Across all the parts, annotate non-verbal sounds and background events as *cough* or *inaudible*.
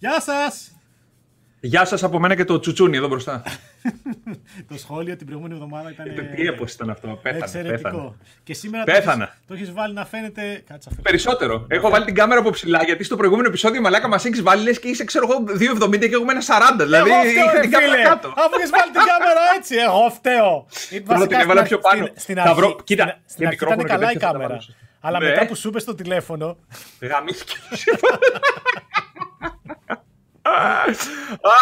Γεια σας! Γεια σας από μένα και το τσουτσούνι εδώ μπροστά. *laughs* το σχόλιο την προηγούμενη εβδομάδα ήταν. Ε, τι έπος ήταν αυτό, πέθανε. Εξαιρετικό. Πέθανε. Και σήμερα πέθανα. το έχεις βάλει να φαίνεται. Κάτσα, Περισσότερο. Έχω βάλει την κάμερα από ψηλά γιατί στο προηγούμενο επεισόδιο μαλάκα μας έχεις βάλει λες και είσαι ξέρω εγώ 2,70 και έχουμε ένα 40. Δηλαδή είχα την κάμερα κάτω. Αφού έχεις βάλει την κάμερα έτσι, εγώ φταίω. Θέλω την έβαλα πιο πάνω. Στην αρχή. Κοίτα, στην αρχή ήταν καλά η κάμερα. Αλλά μετά που σου είπε στο τηλέφωνο. Γαμήθηκε.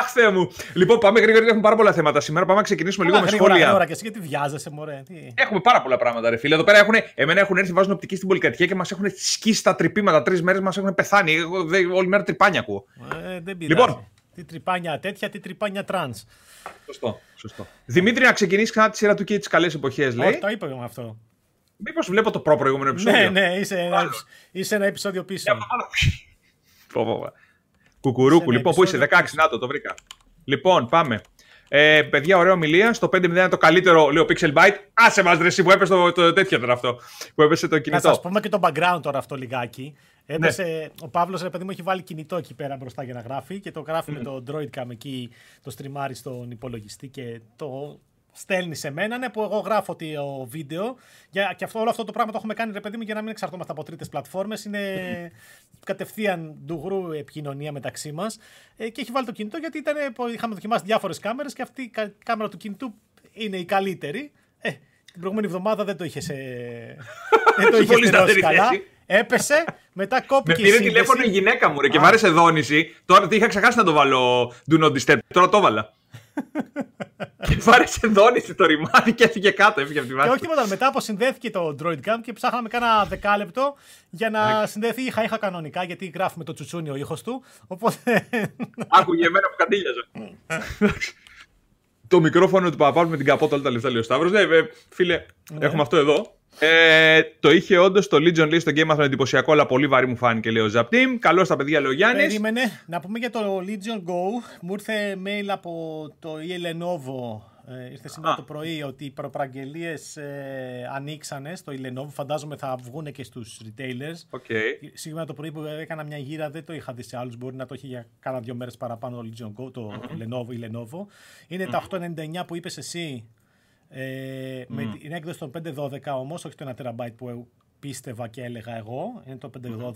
Αχ, Θεέ μου. Λοιπόν, πάμε γρήγορα γιατί έχουμε πάρα πολλά θέματα σήμερα. Πάμε να ξεκινήσουμε λίγο με σχόλια. Γρήγορα και εσύ γιατί βιάζεσαι, μωρέ. Τι... Έχουμε πάρα πολλά πράγματα, ρε φίλε. Εδώ πέρα έχουν, εμένα έχουν έρθει, βάζουν οπτική στην πολυκατοικία και μας έχουν σκίσει στα τρυπήματα. Τρεις μέρες μας έχουν πεθάνει. Εγώ δε, όλη μέρα τρυπάνια ακούω. Ε, δεν πειράζει. Λοιπόν, τι τρυπάνια τέτοια, τι τρυπάνια trance. Σωστό, σωστό. Δημήτρη, να ξεκινήσεις ξανά τη σειρά του και τις καλές εποχές, λέει. Όχι, το είπαμε αυτό. Μήπως βλέπω το προ προηγούμενο επεισόδιο. Ναι, ναι, είσαι ένα, είσαι ένα επεισόδιο πίσω. Κουκουρούκου. Λοιπόν, πού είσαι, 16, να το, το βρήκα. Λοιπόν, πάμε. Ε, παιδιά, ωραία ομιλία. Στο 5-0 είναι το καλύτερο, λέω Pixel Byte. Άσε μας, ρε, που έπεσε το, το, τέτοιο τώρα αυτό. Που έπεσε το κινητό. Να σας πούμε και το background τώρα αυτό λιγάκι. Έπεσε, ναι. Ο Παύλος, ρε παιδί μου, έχει βάλει κινητό εκεί πέρα μπροστά για να γράφει και το γράφει mm. με το Droidcam εκεί, το στριμάρει στον υπολογιστή και το στέλνει σε μένα, ναι, που εγώ γράφω το βίντεο. Για, και αυτό, όλο αυτό το πράγμα το έχουμε κάνει, ρε παιδί μου, για να μην εξαρτώμαστε από τρίτες πλατφόρμες. Είναι κατευθείαν ντουγρού επικοινωνία μεταξύ μας. Ε, και έχει βάλει το κινητό γιατί ήταν, είχαμε δοκιμάσει διάφορες κάμερες και αυτή η κάμερα του κινητού είναι η καλύτερη. Ε, την προηγούμενη εβδομάδα δεν το είχε. Ε, *laughs* δεν το είχε καλά. Έπεσε, μετά κόπηκε. Με πήρε τηλέφωνο η γυναίκα μου ρε, και βάρεσε δόνηση. Τώρα τι είχα ξεχάσει να το βάλω do not disturb. Τώρα το έβαλα *laughs* και βάρεσε δόνηση το ρημάδι και έφυγε κάτω. Έφυγε από τη βάση. Και όχι τίποτα. Μετά αποσυνδέθηκε το Droid Cam και ψάχναμε κάνα δεκάλεπτο για να ναι. συνδεθεί. Είχα, είχα κανονικά γιατί γράφουμε το τσουτσούνι ο ήχος του. Οπότε. Άκουγε εμένα που καντήλιαζα. το μικρόφωνο του παπά με την καπότα όλα τα λεφτά λέει ο Σταύρος. Ναι, ε, φίλε, ναι. έχουμε αυτό εδώ. Ε, το είχε όντως το Legion λέει στο Game of εντυπωσιακό, αλλά πολύ βαρύ μου φάνηκε, λέει ο Ζαπτίμ. Καλώς τα παιδιά, λέει ο Γιάννης. Περίμενε. Να πούμε για το Legion Go. Μου ήρθε mail από το EL Lenovo. Ε, ήρθε σήμερα το πρωί ότι οι προπραγγελίε ε, ανοίξανε στο Lenovo. Φαντάζομαι θα βγουν και στους retailers. Okay. Σήμερα το πρωί που έκανα μια γύρα δεν το είχα δει σε άλλους. Μπορεί να το έχει για κάνα δύο μέρες παραπάνω το Legion Go, το mm-hmm. Lenovo, Lenovo. Είναι τα 899 που είπες εσύ ε, mm. Με την έκδοση των 512 όμως, όχι το 1 TB που πίστευα και έλεγα εγώ, είναι το 512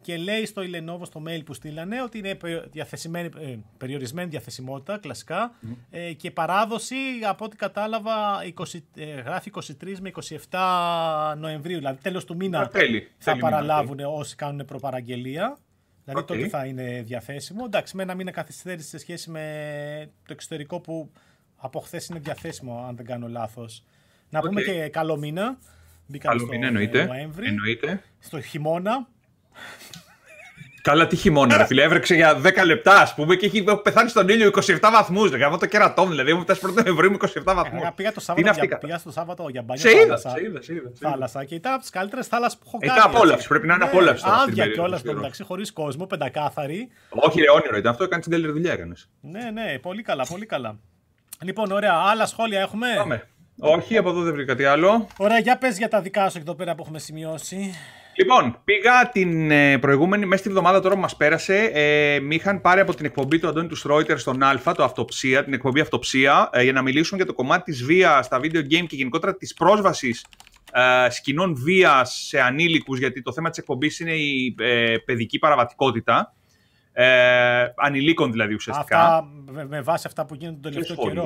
και λέει στο Lenovo στο mail που στείλανε ότι είναι διαθεσιμένη, ε, περιορισμένη διαθεσιμότητα, κλασικά, ε, και παράδοση από ό,τι κατάλαβα 20, ε, γράφει 23 με 27 Νοεμβρίου, δηλαδή τέλος του μήνα θα παραλάβουν όσοι κάνουν προπαραγγελία. Δηλαδή okay. τότε θα είναι διαθέσιμο. Εντάξει, με ένα μήνα καθυστέρηση σε σχέση με το εξωτερικό που από χθες είναι διαθέσιμο, αν δεν κάνω λάθος. Να πούμε και καλό μήνα. Μπήκαμε καλό μήνα, εννοείται. Νοέμβρη, εννοείται. Στο χειμώνα. Καλά, τι χειμώνα, ρε φίλε. Έβρεξε για 10 λεπτά, ας πούμε, και έχει πεθάνει στον ήλιο 27 βαθμούς. Εγώ το κερατό δηλαδή. Έχω φτάσει πρώτο Νοεμβρίου με 27 βαθμούς. Ε, πήγα το Σάββατο, για, πήγα στο Σάββατο για μπάνια. Σε είδα, σε είδα, σε είδα. Θάλασσα. Και ήταν από τις καλύτερες θάλασσες που έχω κάνει. Ήταν απόλαυση, πρέπει να είναι ναι, απόλαυση. Άδεια κιόλας στο μεταξύ, χωρίς κόσμο, πεντακάθαρη. Όχι, ρε, όνειρο ήταν αυτό, έκανε την καλύτερη δουλειά έκανες. Ναι, ναι, πολύ καλά, πολύ καλά. Λοιπόν, ωραία. Άλλα σχόλια έχουμε; Πάμε. Όχι, από εδώ δεν βρήκα κάτι άλλο. Ωραία, για πες για τα δικά σου εδώ πέρα που έχουμε σημειώσει. Λοιπόν, πήγα την ε, προηγούμενη, μέσα στη βδομάδα τώρα που μας πέρασε, ε, με είχαν πάρει από την εκπομπή του Αντώνη του Στρόιτερ στον Α, το Αυτοψία, την εκπομπή Αυτοψία, ε, για να μιλήσουν για το κομμάτι της βίας στα video game και γενικότερα της πρόσβασης ε, σκηνών βίας σε ανήλικους, γιατί το θέμα της εκπομπής είναι η ε, παιδική παραβατικότητα ε, ανηλίκων δηλαδή ουσιαστικά. Αυτά, με βάση αυτά που γίνονται τον τελευταίο καιρό.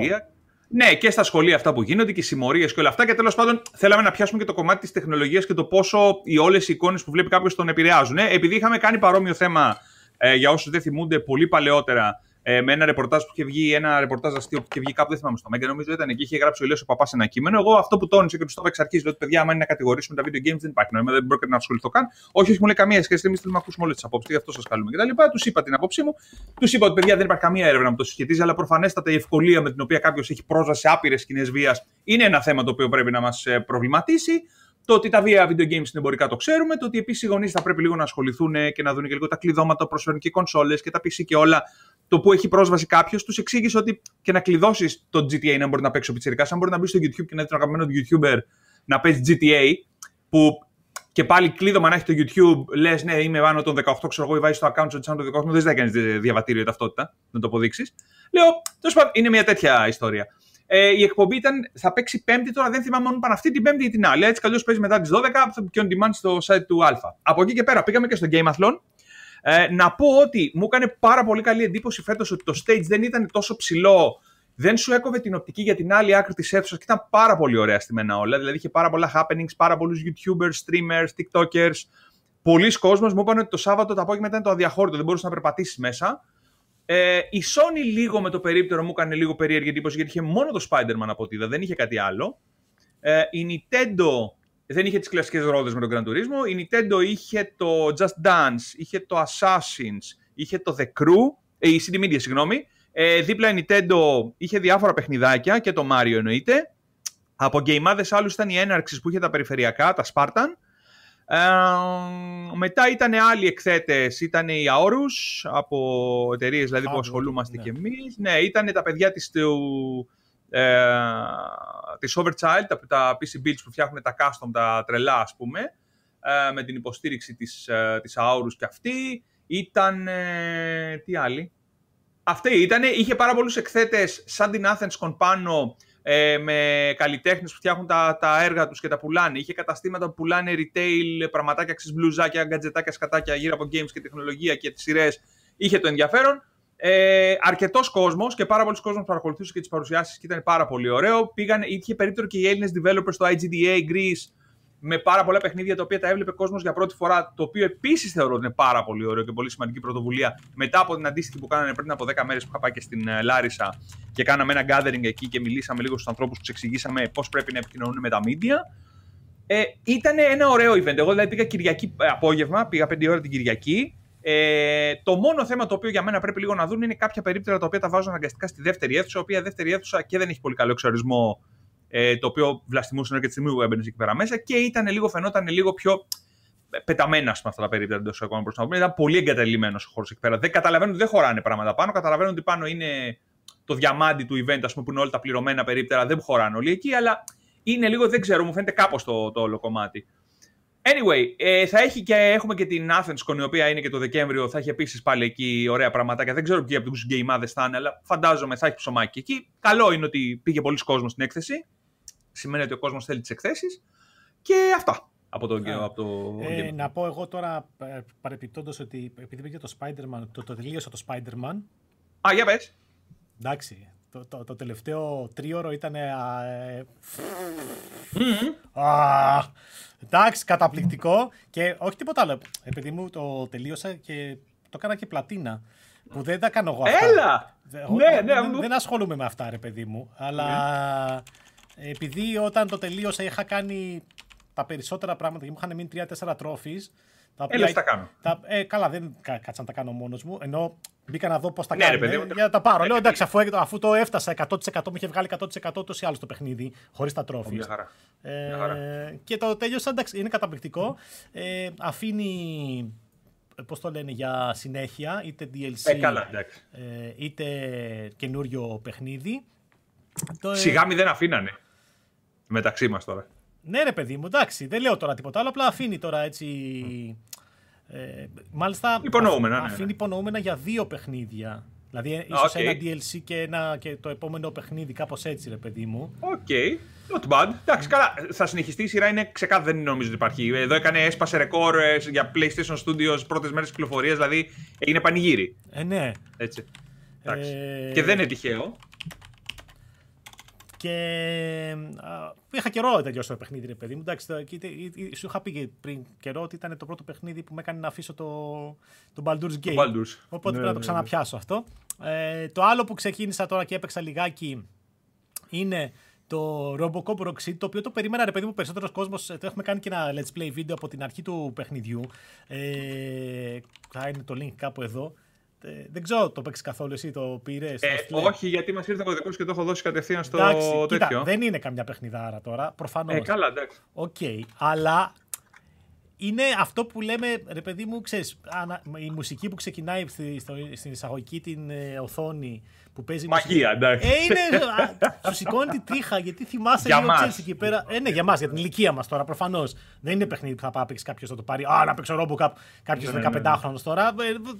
Ναι, και στα σχολεία αυτά που γίνονται και οι συμμορίες και όλα αυτά. Και τέλος πάντων, θέλαμε να πιάσουμε και το κομμάτι της τεχνολογίας και το πόσο οι όλες οι εικόνες που βλέπει κάποιος τον επηρεάζουν. Ε, επειδή είχαμε κάνει παρόμοιο θέμα ε, για όσους δεν θυμούνται πολύ παλαιότερα ε, με ένα ρεπορτάζ που είχε βγει, ένα ρεπορτάζ αστείο που είχε βγει κάπου, δεν θυμάμαι στο Μέγκα, νομίζω ήταν εκεί, είχε γράψει ο Ηλίας ο Παπάς ένα κείμενο. Εγώ αυτό που τόνισε και του το είπα εξ αρχής, ότι παιδιά, άμα είναι να κατηγορήσουμε τα video games, δεν υπάρχει νόημα, δεν πρόκειται να ασχοληθώ καν. Όχι, όχι, μου λέει καμία σχέση, εμείς θέλουμε να ακούσουμε όλες τις απόψεις, γι' αυτό σας καλούμε κτλ. Τους είπα την απόψη μου, τους είπα ότι παιδιά δεν υπάρχει καμία έρευνα που το συσχετίζει, αλλά προφανέστατα η ευκολία με την οποία κάποιος έχει πρόσβαση σε άπειρες σκηνές βίας είναι ένα θέμα το οποίο πρέπει να μας ε, προβληματίσει. Το ότι τα βία video games είναι εμπορικά το ξέρουμε. Το ότι επίσης οι γονείς θα πρέπει λίγο να ασχοληθούν και να δουν και λίγο τα κλειδώματα που προσφέρουν και οι κονσόλες και τα PC και όλα. Το που έχει πρόσβαση κάποιος, τους εξήγησε ότι και να κλειδώσεις το GTA να μπορεί να παίξει ο πιτσερικά, αν μπορεί να μπει στο YouTube και να δει τον αγαπημένος του YouTuber να παίζει GTA, που και πάλι κλείδωμα να έχει το YouTube, λες, ναι, είμαι πάνω των 18, ξέρω εγώ, βάζεις το account σου σαν το δικό μου, δεν θα κάνει διαβατήριο ταυτότητα, να το αποδείξεις. Λέω, τέλος πάντων, είναι μια τέτοια ιστορία. Ε, η εκπομπή ήταν, θα παίξει Πέμπτη, τώρα δεν θυμάμαι αν είπαν αυτή την Πέμπτη ή την άλλη. Έτσι καλώ παίζει μετά τις 12, θα πει on demand στο site του Α. Από εκεί και πέρα πήγαμε και στο Gameathlon. Ε, να πω ότι μου έκανε πάρα πολύ καλή εντύπωση φέτος ότι το stage δεν ήταν τόσο ψηλό δεν σου έκοβε την οπτική για την άλλη άκρη της αίθουσας και ήταν πάρα πολύ ωραία στημένα όλα. Δηλαδή είχε πάρα πολλά happenings, πάρα πολλούς YouTubers, streamers, TikTokers. Πολλοί κόσμοι μου είπαν ότι το Σάββατο το απόγευμα ήταν το αδιαχώρητο, δεν μπορούσε να περπατήσει μέσα. Ε, η Sony λίγο με το περίπτερο μου έκανε λίγο περίεργη εντύπωση γιατί είχε μόνο το Spider-Man από ό,τι είδα, δεν είχε κάτι άλλο. Ε, η Nintendo δεν είχε τις κλασικές ρόδε με τον Gran Turismo. Η Nintendo είχε το Just Dance, είχε το Assassins, είχε το The Crew, ε, η CD Media, συγγνώμη, ε, δίπλα η Nintendo είχε διάφορα παιχνιδάκια και το Mario εννοείται. Από γκέιμάδες άλλους ήταν η έναρξης που είχε τα περιφερειακά, τα Spartan. Ε, μετά ήταν άλλοι εκθέτες, ήταν οι Aorus από εταιρείες δηλαδή που ασχολούμαστε ναι. κι εμείς. Ναι, ήταν τα παιδιά της, του, ε, της Overchild, τα, τα PC Builds που φτιάχνουν τα custom, τα τρελά ας πούμε, ε, με την υποστήριξη της, ε, της Aorus και αυτή. Ήταν, ε, τι άλλοι, αυτή ήταν. Είχε πάρα πολλούς εκθέτες σαν την Athens Con πάνω ε, με καλλιτέχνες που φτιάχνουν τα, τα έργα τους και τα πουλάνε. Είχε καταστήματα που πουλάνε retail, πραγματάκια, ξυσμπλουζάκια, γκατζετάκια, σκατάκια γύρω από games και τεχνολογία και τις σειρές. Είχε το ενδιαφέρον. Ε, Αρκετός κόσμος και πάρα πολλοί κόσμος παρακολουθούσε και τις παρουσιάσεις και ήταν πάρα πολύ ωραίο. Πήγαν, είχε περίπτωση και οι Έλληνες developers στο IGDA Greece με πάρα πολλά παιχνίδια τα οποία τα έβλεπε κόσμος για πρώτη φορά. Το οποίο επίσης θεωρώ ότι είναι πάρα πολύ ωραίο και πολύ σημαντική πρωτοβουλία. Μετά από την αντίστοιχη που κάνανε πριν από 10 μέρες που είχα πάει και στην ε, Λάρισα και κάναμε ένα gathering εκεί και μιλήσαμε λίγο στους ανθρώπους, τους εξηγήσαμε πώς πρέπει να επικοινωνούν με τα media. Ε, ήταν ένα ωραίο event. Εγώ δηλαδή πήγα Κυριακή ε, απόγευμα, πήγα 5 ώρα την Κυριακή. Ε, το μόνο θέμα το οποίο για μένα πρέπει λίγο να δουν είναι κάποια περίπτερα τα οποία τα βάζω αναγκαστικά στη δεύτερη αίθουσα, η οποία δεύτερη αίθουσα και δεν έχει πολύ καλό εξορισμό ε, το οποίο βλαστημούσε και τη στιγμή που έμπαινε εκεί πέρα μέσα και ήταν λίγο, φαινόταν λίγο πιο πεταμένα με αυτά τα περίπτωση εντός εικόνα προς τα Ήταν πολύ εγκαταλειμμένος ο χώρος εκεί πέρα. Δεν καταλαβαίνω ότι δεν χωράνε πράγματα πάνω. Καταλαβαίνω ότι πάνω είναι το διαμάντι του event, ας πούμε, που είναι όλα τα πληρωμένα περίπτερα. Δεν χωράνε όλοι εκεί, αλλά είναι λίγο, δεν ξέρω, μου φαίνεται κάπως το, το όλο κομμάτι. Anyway, ε, θα έχει και, έχουμε και την Athens, η οποία είναι και το Δεκέμβριο. Θα έχει επίσης πάλι εκεί ωραία πραγματάκια. Δεν ξέρω ποιοι από τους γκέιμάδες θα είναι, αλλά φαντάζομαι θα έχει ψωμάκι εκεί. Καλό είναι ότι πήγε πολλοί κόσμος στην έκθεση σημαίνει ότι ο κόσμος θέλει τις εκθέσεις και αυτά από το, yeah. από το ε, Να πω εγώ τώρα ε, παρεπιπτόντως ότι επειδή πήγε το Spider-Man, το, το τελείωσα το Spider-Man. Α, για πες. Εντάξει, το, το, το τελευταίο τρίωρο ήταν... Ε, mm-hmm. εντάξει, καταπληκτικό και όχι τίποτα άλλο. Επειδή μου το τελείωσα και το έκανα και πλατίνα. Που δεν τα κάνω εγώ αυτά. Έλα! ναι, ναι, δεν, δεν ασχολούμαι με αυτά, ρε παιδί μου. Αλλά ναι. Επειδή όταν το τελείωσα είχα κάνει τα περισσότερα πράγματα και μου είχαν μείνει 3-4 τρόφι. Τα οποία, τα κάνω. Τα, ε, καλά, δεν κάτσα να τα κάνω μόνος μου. Ενώ μπήκα να δω πώς τα ναι, κάνω. για να τα πάρω. Λέω εντάξει, αφού, αφού το έφτασα 100% μου είχε βγάλει 100% ούτω ή άλλω το παιχνίδι, χωρίς τα τρόφι. Ε, και το τέλειωσα, εντάξει, είναι καταπληκτικό. Ε, αφήνει πώς το λένε, για συνέχεια, είτε DLC, ε, καλά, ε, είτε καινούριο παιχνίδι. Το, Σιγά δεν αφήνανε μεταξύ μας τώρα. Ναι, ρε παιδί μου, εντάξει, δεν λέω τώρα τίποτα άλλο. Απλά αφήνει τώρα έτσι. Ε, μάλιστα. Υπονοούμενα. Ναι, αφήνει ναι. υπονοούμενα για δύο παιχνίδια. Δηλαδή, ε, ίσως ένα DLC και, ένα, και το επόμενο παιχνίδι, κάπως έτσι, ρε παιδί μου. OK. Okay. Not bad. Εντάξει, καλά. Θα συνεχιστεί η σειρά, είναι ξεκάθαρο, δεν νομίζω ότι υπάρχει. Εδώ έκανε, έσπασε ρεκόρ ε, για PlayStation Studios πρώτες μέρες κυκλοφορίας, δηλαδή έγινε πανηγύρι. Ε, ναι. Έτσι. Ε... Και δεν είναι τυχαίο. Και είχα καιρό να τελειώσω το παιχνίδι, ρε παιδί μου. Εντάξει, σου είχα πει πριν καιρό ότι ήταν το πρώτο παιχνίδι που με έκανε να αφήσω το, το Baldur's Gate. Baldur's. Οπότε ναι, πρέπει να το ναι, ναι. ξαναπιάσω αυτό. Ε, το άλλο που ξεκίνησα τώρα και έπαιξα λιγάκι είναι το Robocop Roxy, το οποίο το περίμενα ρε παιδί μου περισσότερος κόσμος. Ε, το έχουμε κάνει και ένα let's play βίντεο από την αρχή του παιχνιδιού. Ε, θα είναι το link κάπου εδώ. Ε, δεν ξέρω το παίξει καθόλου εσύ, το πήρες. Ε, όχι, γιατί μας ήρθε κωδικός και το έχω δώσει κατευθείαν στο εντάξει, τέτοιο. Κοίτα, δεν είναι καμιά παιχνιδάρα τώρα, προφανώς. Ε, καλά, εντάξει. OK, okay, αλλά είναι αυτό που λέμε, ρε παιδί μου, ξέρεις, η μουσική που ξεκινάει στη, στο, στην εισαγωγική την ε, οθόνη που παίζει Μαγεία, εντάξει. Ε, είναι, σου σηκώνει τη τρίχα γιατί θυμάσαι για λίγο ξέρεις εκεί πέρα. Ε, ναι, για μας, για την ηλικία μας τώρα προφανώς. Δεν είναι παιχνίδι που θα πάει κάποιο κάποιος να το πάρει. Α, να παίξω RoboCop κάποιος ναι, 15χρονος ναι, ναι. τώρα. Ε,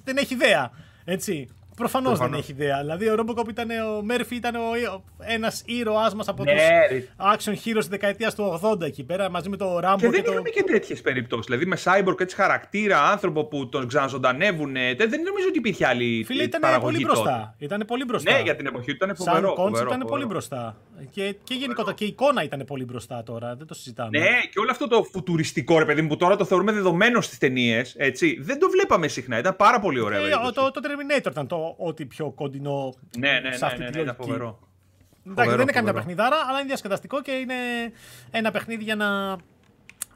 δεν έχει ιδέα. Έτσι. Προφανώς δεν έχει ιδέα. Δηλαδή, ο Robocop ήταν ο Μέρφυ, ήταν ένας ήρωάς μας από ναι, τους action heroes της δεκαετίας του 80 εκεί πέρα μαζί με το Rambo. Και, δεν είχαμε και τέτοιες περιπτώσεις. Δηλαδή, με cyborg έτσι χαρακτήρα, άνθρωπο που τον ξαναζωντανεύουν. Δεν νομίζω ότι υπήρχε άλλη Φίλε, ήταν πολύ μπροστά. Ήταν πολύ μπροστά. Ναι, για την εποχή ήταν φοβερό. Σαν ήταν πολύ μπροστά. Και, και γενικότερα και η εικόνα ήταν πολύ μπροστά τώρα. Δεν το συζητάμε. Ναι, και όλο αυτό το φουτουριστικό ρε παιδί μου που τώρα το θεωρούμε δεδομένο στις ταινίες. Δεν το βλέπαμε συχνά. Ήταν πάρα πολύ ωραίο. Ε, το, το Terminator ήταν το ότι πιο κοντινό ναι, ναι, ναι, σε αυτή ναι, ναι, τη ναι, φοβερό. Εντάξει, δεν είναι καμιά παιχνιδάρα, αλλά είναι διασκεδαστικό και είναι ένα παιχνίδι για να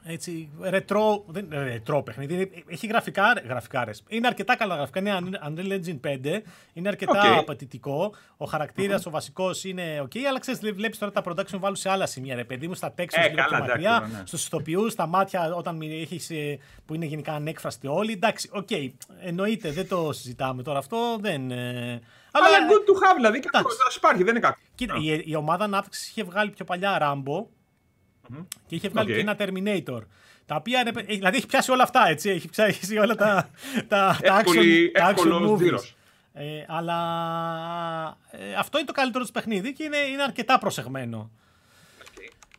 έτσι, ρετρό, δεν είναι ρετρό παιχνίδι, έχει γραφικά, γραφικάρες. Είναι αρκετά καλά γραφικά, είναι Unreal Engine 5, είναι αρκετά okay. απαιτητικό, ο χαρακτήρας, mm-hmm. ο βασικός είναι ok, αλλά ξέρεις, βλέπεις τώρα τα production value σε άλλα σημεία, ρε παιδί μου, στα textures ε, λίγο πιο μακριά, ναι. στους ηθοποιούς, στα μάτια όταν έχεις, ε, που είναι γενικά ανέκφραστοι όλοι, εντάξει, OK, okay, εννοείται, δεν το συζητάμε τώρα αυτό, δεν... Ε, αλλά, αλλά good to have, δηλαδή, και αυτό υπάρχει, δεν είναι κακό. Κοίτα, η, η ομάδα ανάπτυξης είχε βγάλει πιο παλιά Rambo, και είχε βγάλει okay. και ένα Terminator. Τα οποία, δηλαδή έχει πιάσει όλα αυτά, έτσι. Έχει πιάσει όλα τα, τα, τα action, τα action movies. Ε, αλλά ε, αυτό είναι το καλύτερο τους παιχνίδι και είναι, είναι αρκετά προσεγμένο.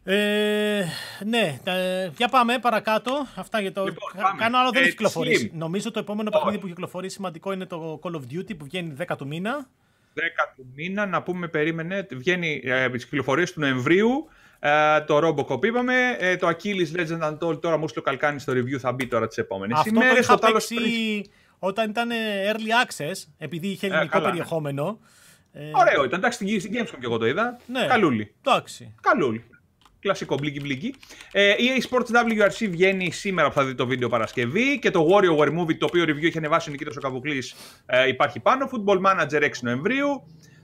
Ε, ναι, για πάμε παρακάτω. Αυτά για το. Λοιπόν, Κάνω άλλο, δεν έχει κυκλοφορήσει. Νομίζω το επόμενο παιχνίδι που κυκλοφορεί σημαντικό είναι το Call of Duty που βγαίνει 10 του μήνα. 10 του μήνα, να πούμε, περίμενε, βγαίνει ε, τις κυκλοφορίες του Νοεμβρίου. Ε, το Robocop είπαμε. Ε, το Achilles Legend Untold τώρα μου στο καλκάνι στο review θα μπει τώρα τις επόμενες ημέρε. Αυτό το είχα όταν ήταν early access, επειδή είχε ε, ελληνικό περιεχόμενο. Ε... Ωραίο ήταν. Εντάξει, στην Gamescom και εγώ το είδα. Ναι. Καλούλι. Εντάξει. Καλούλι. Κλασικό μπλίκι μπλίκι. Ε, η EA Sports WRC βγαίνει σήμερα που θα δει το βίντεο Παρασκευή και το WarioWare Movie το οποίο review έχει ανεβάσει ο Νικήτας ο Καβουκλής ε, υπάρχει πάνω. Football Manager 6 Νοεμβρίου.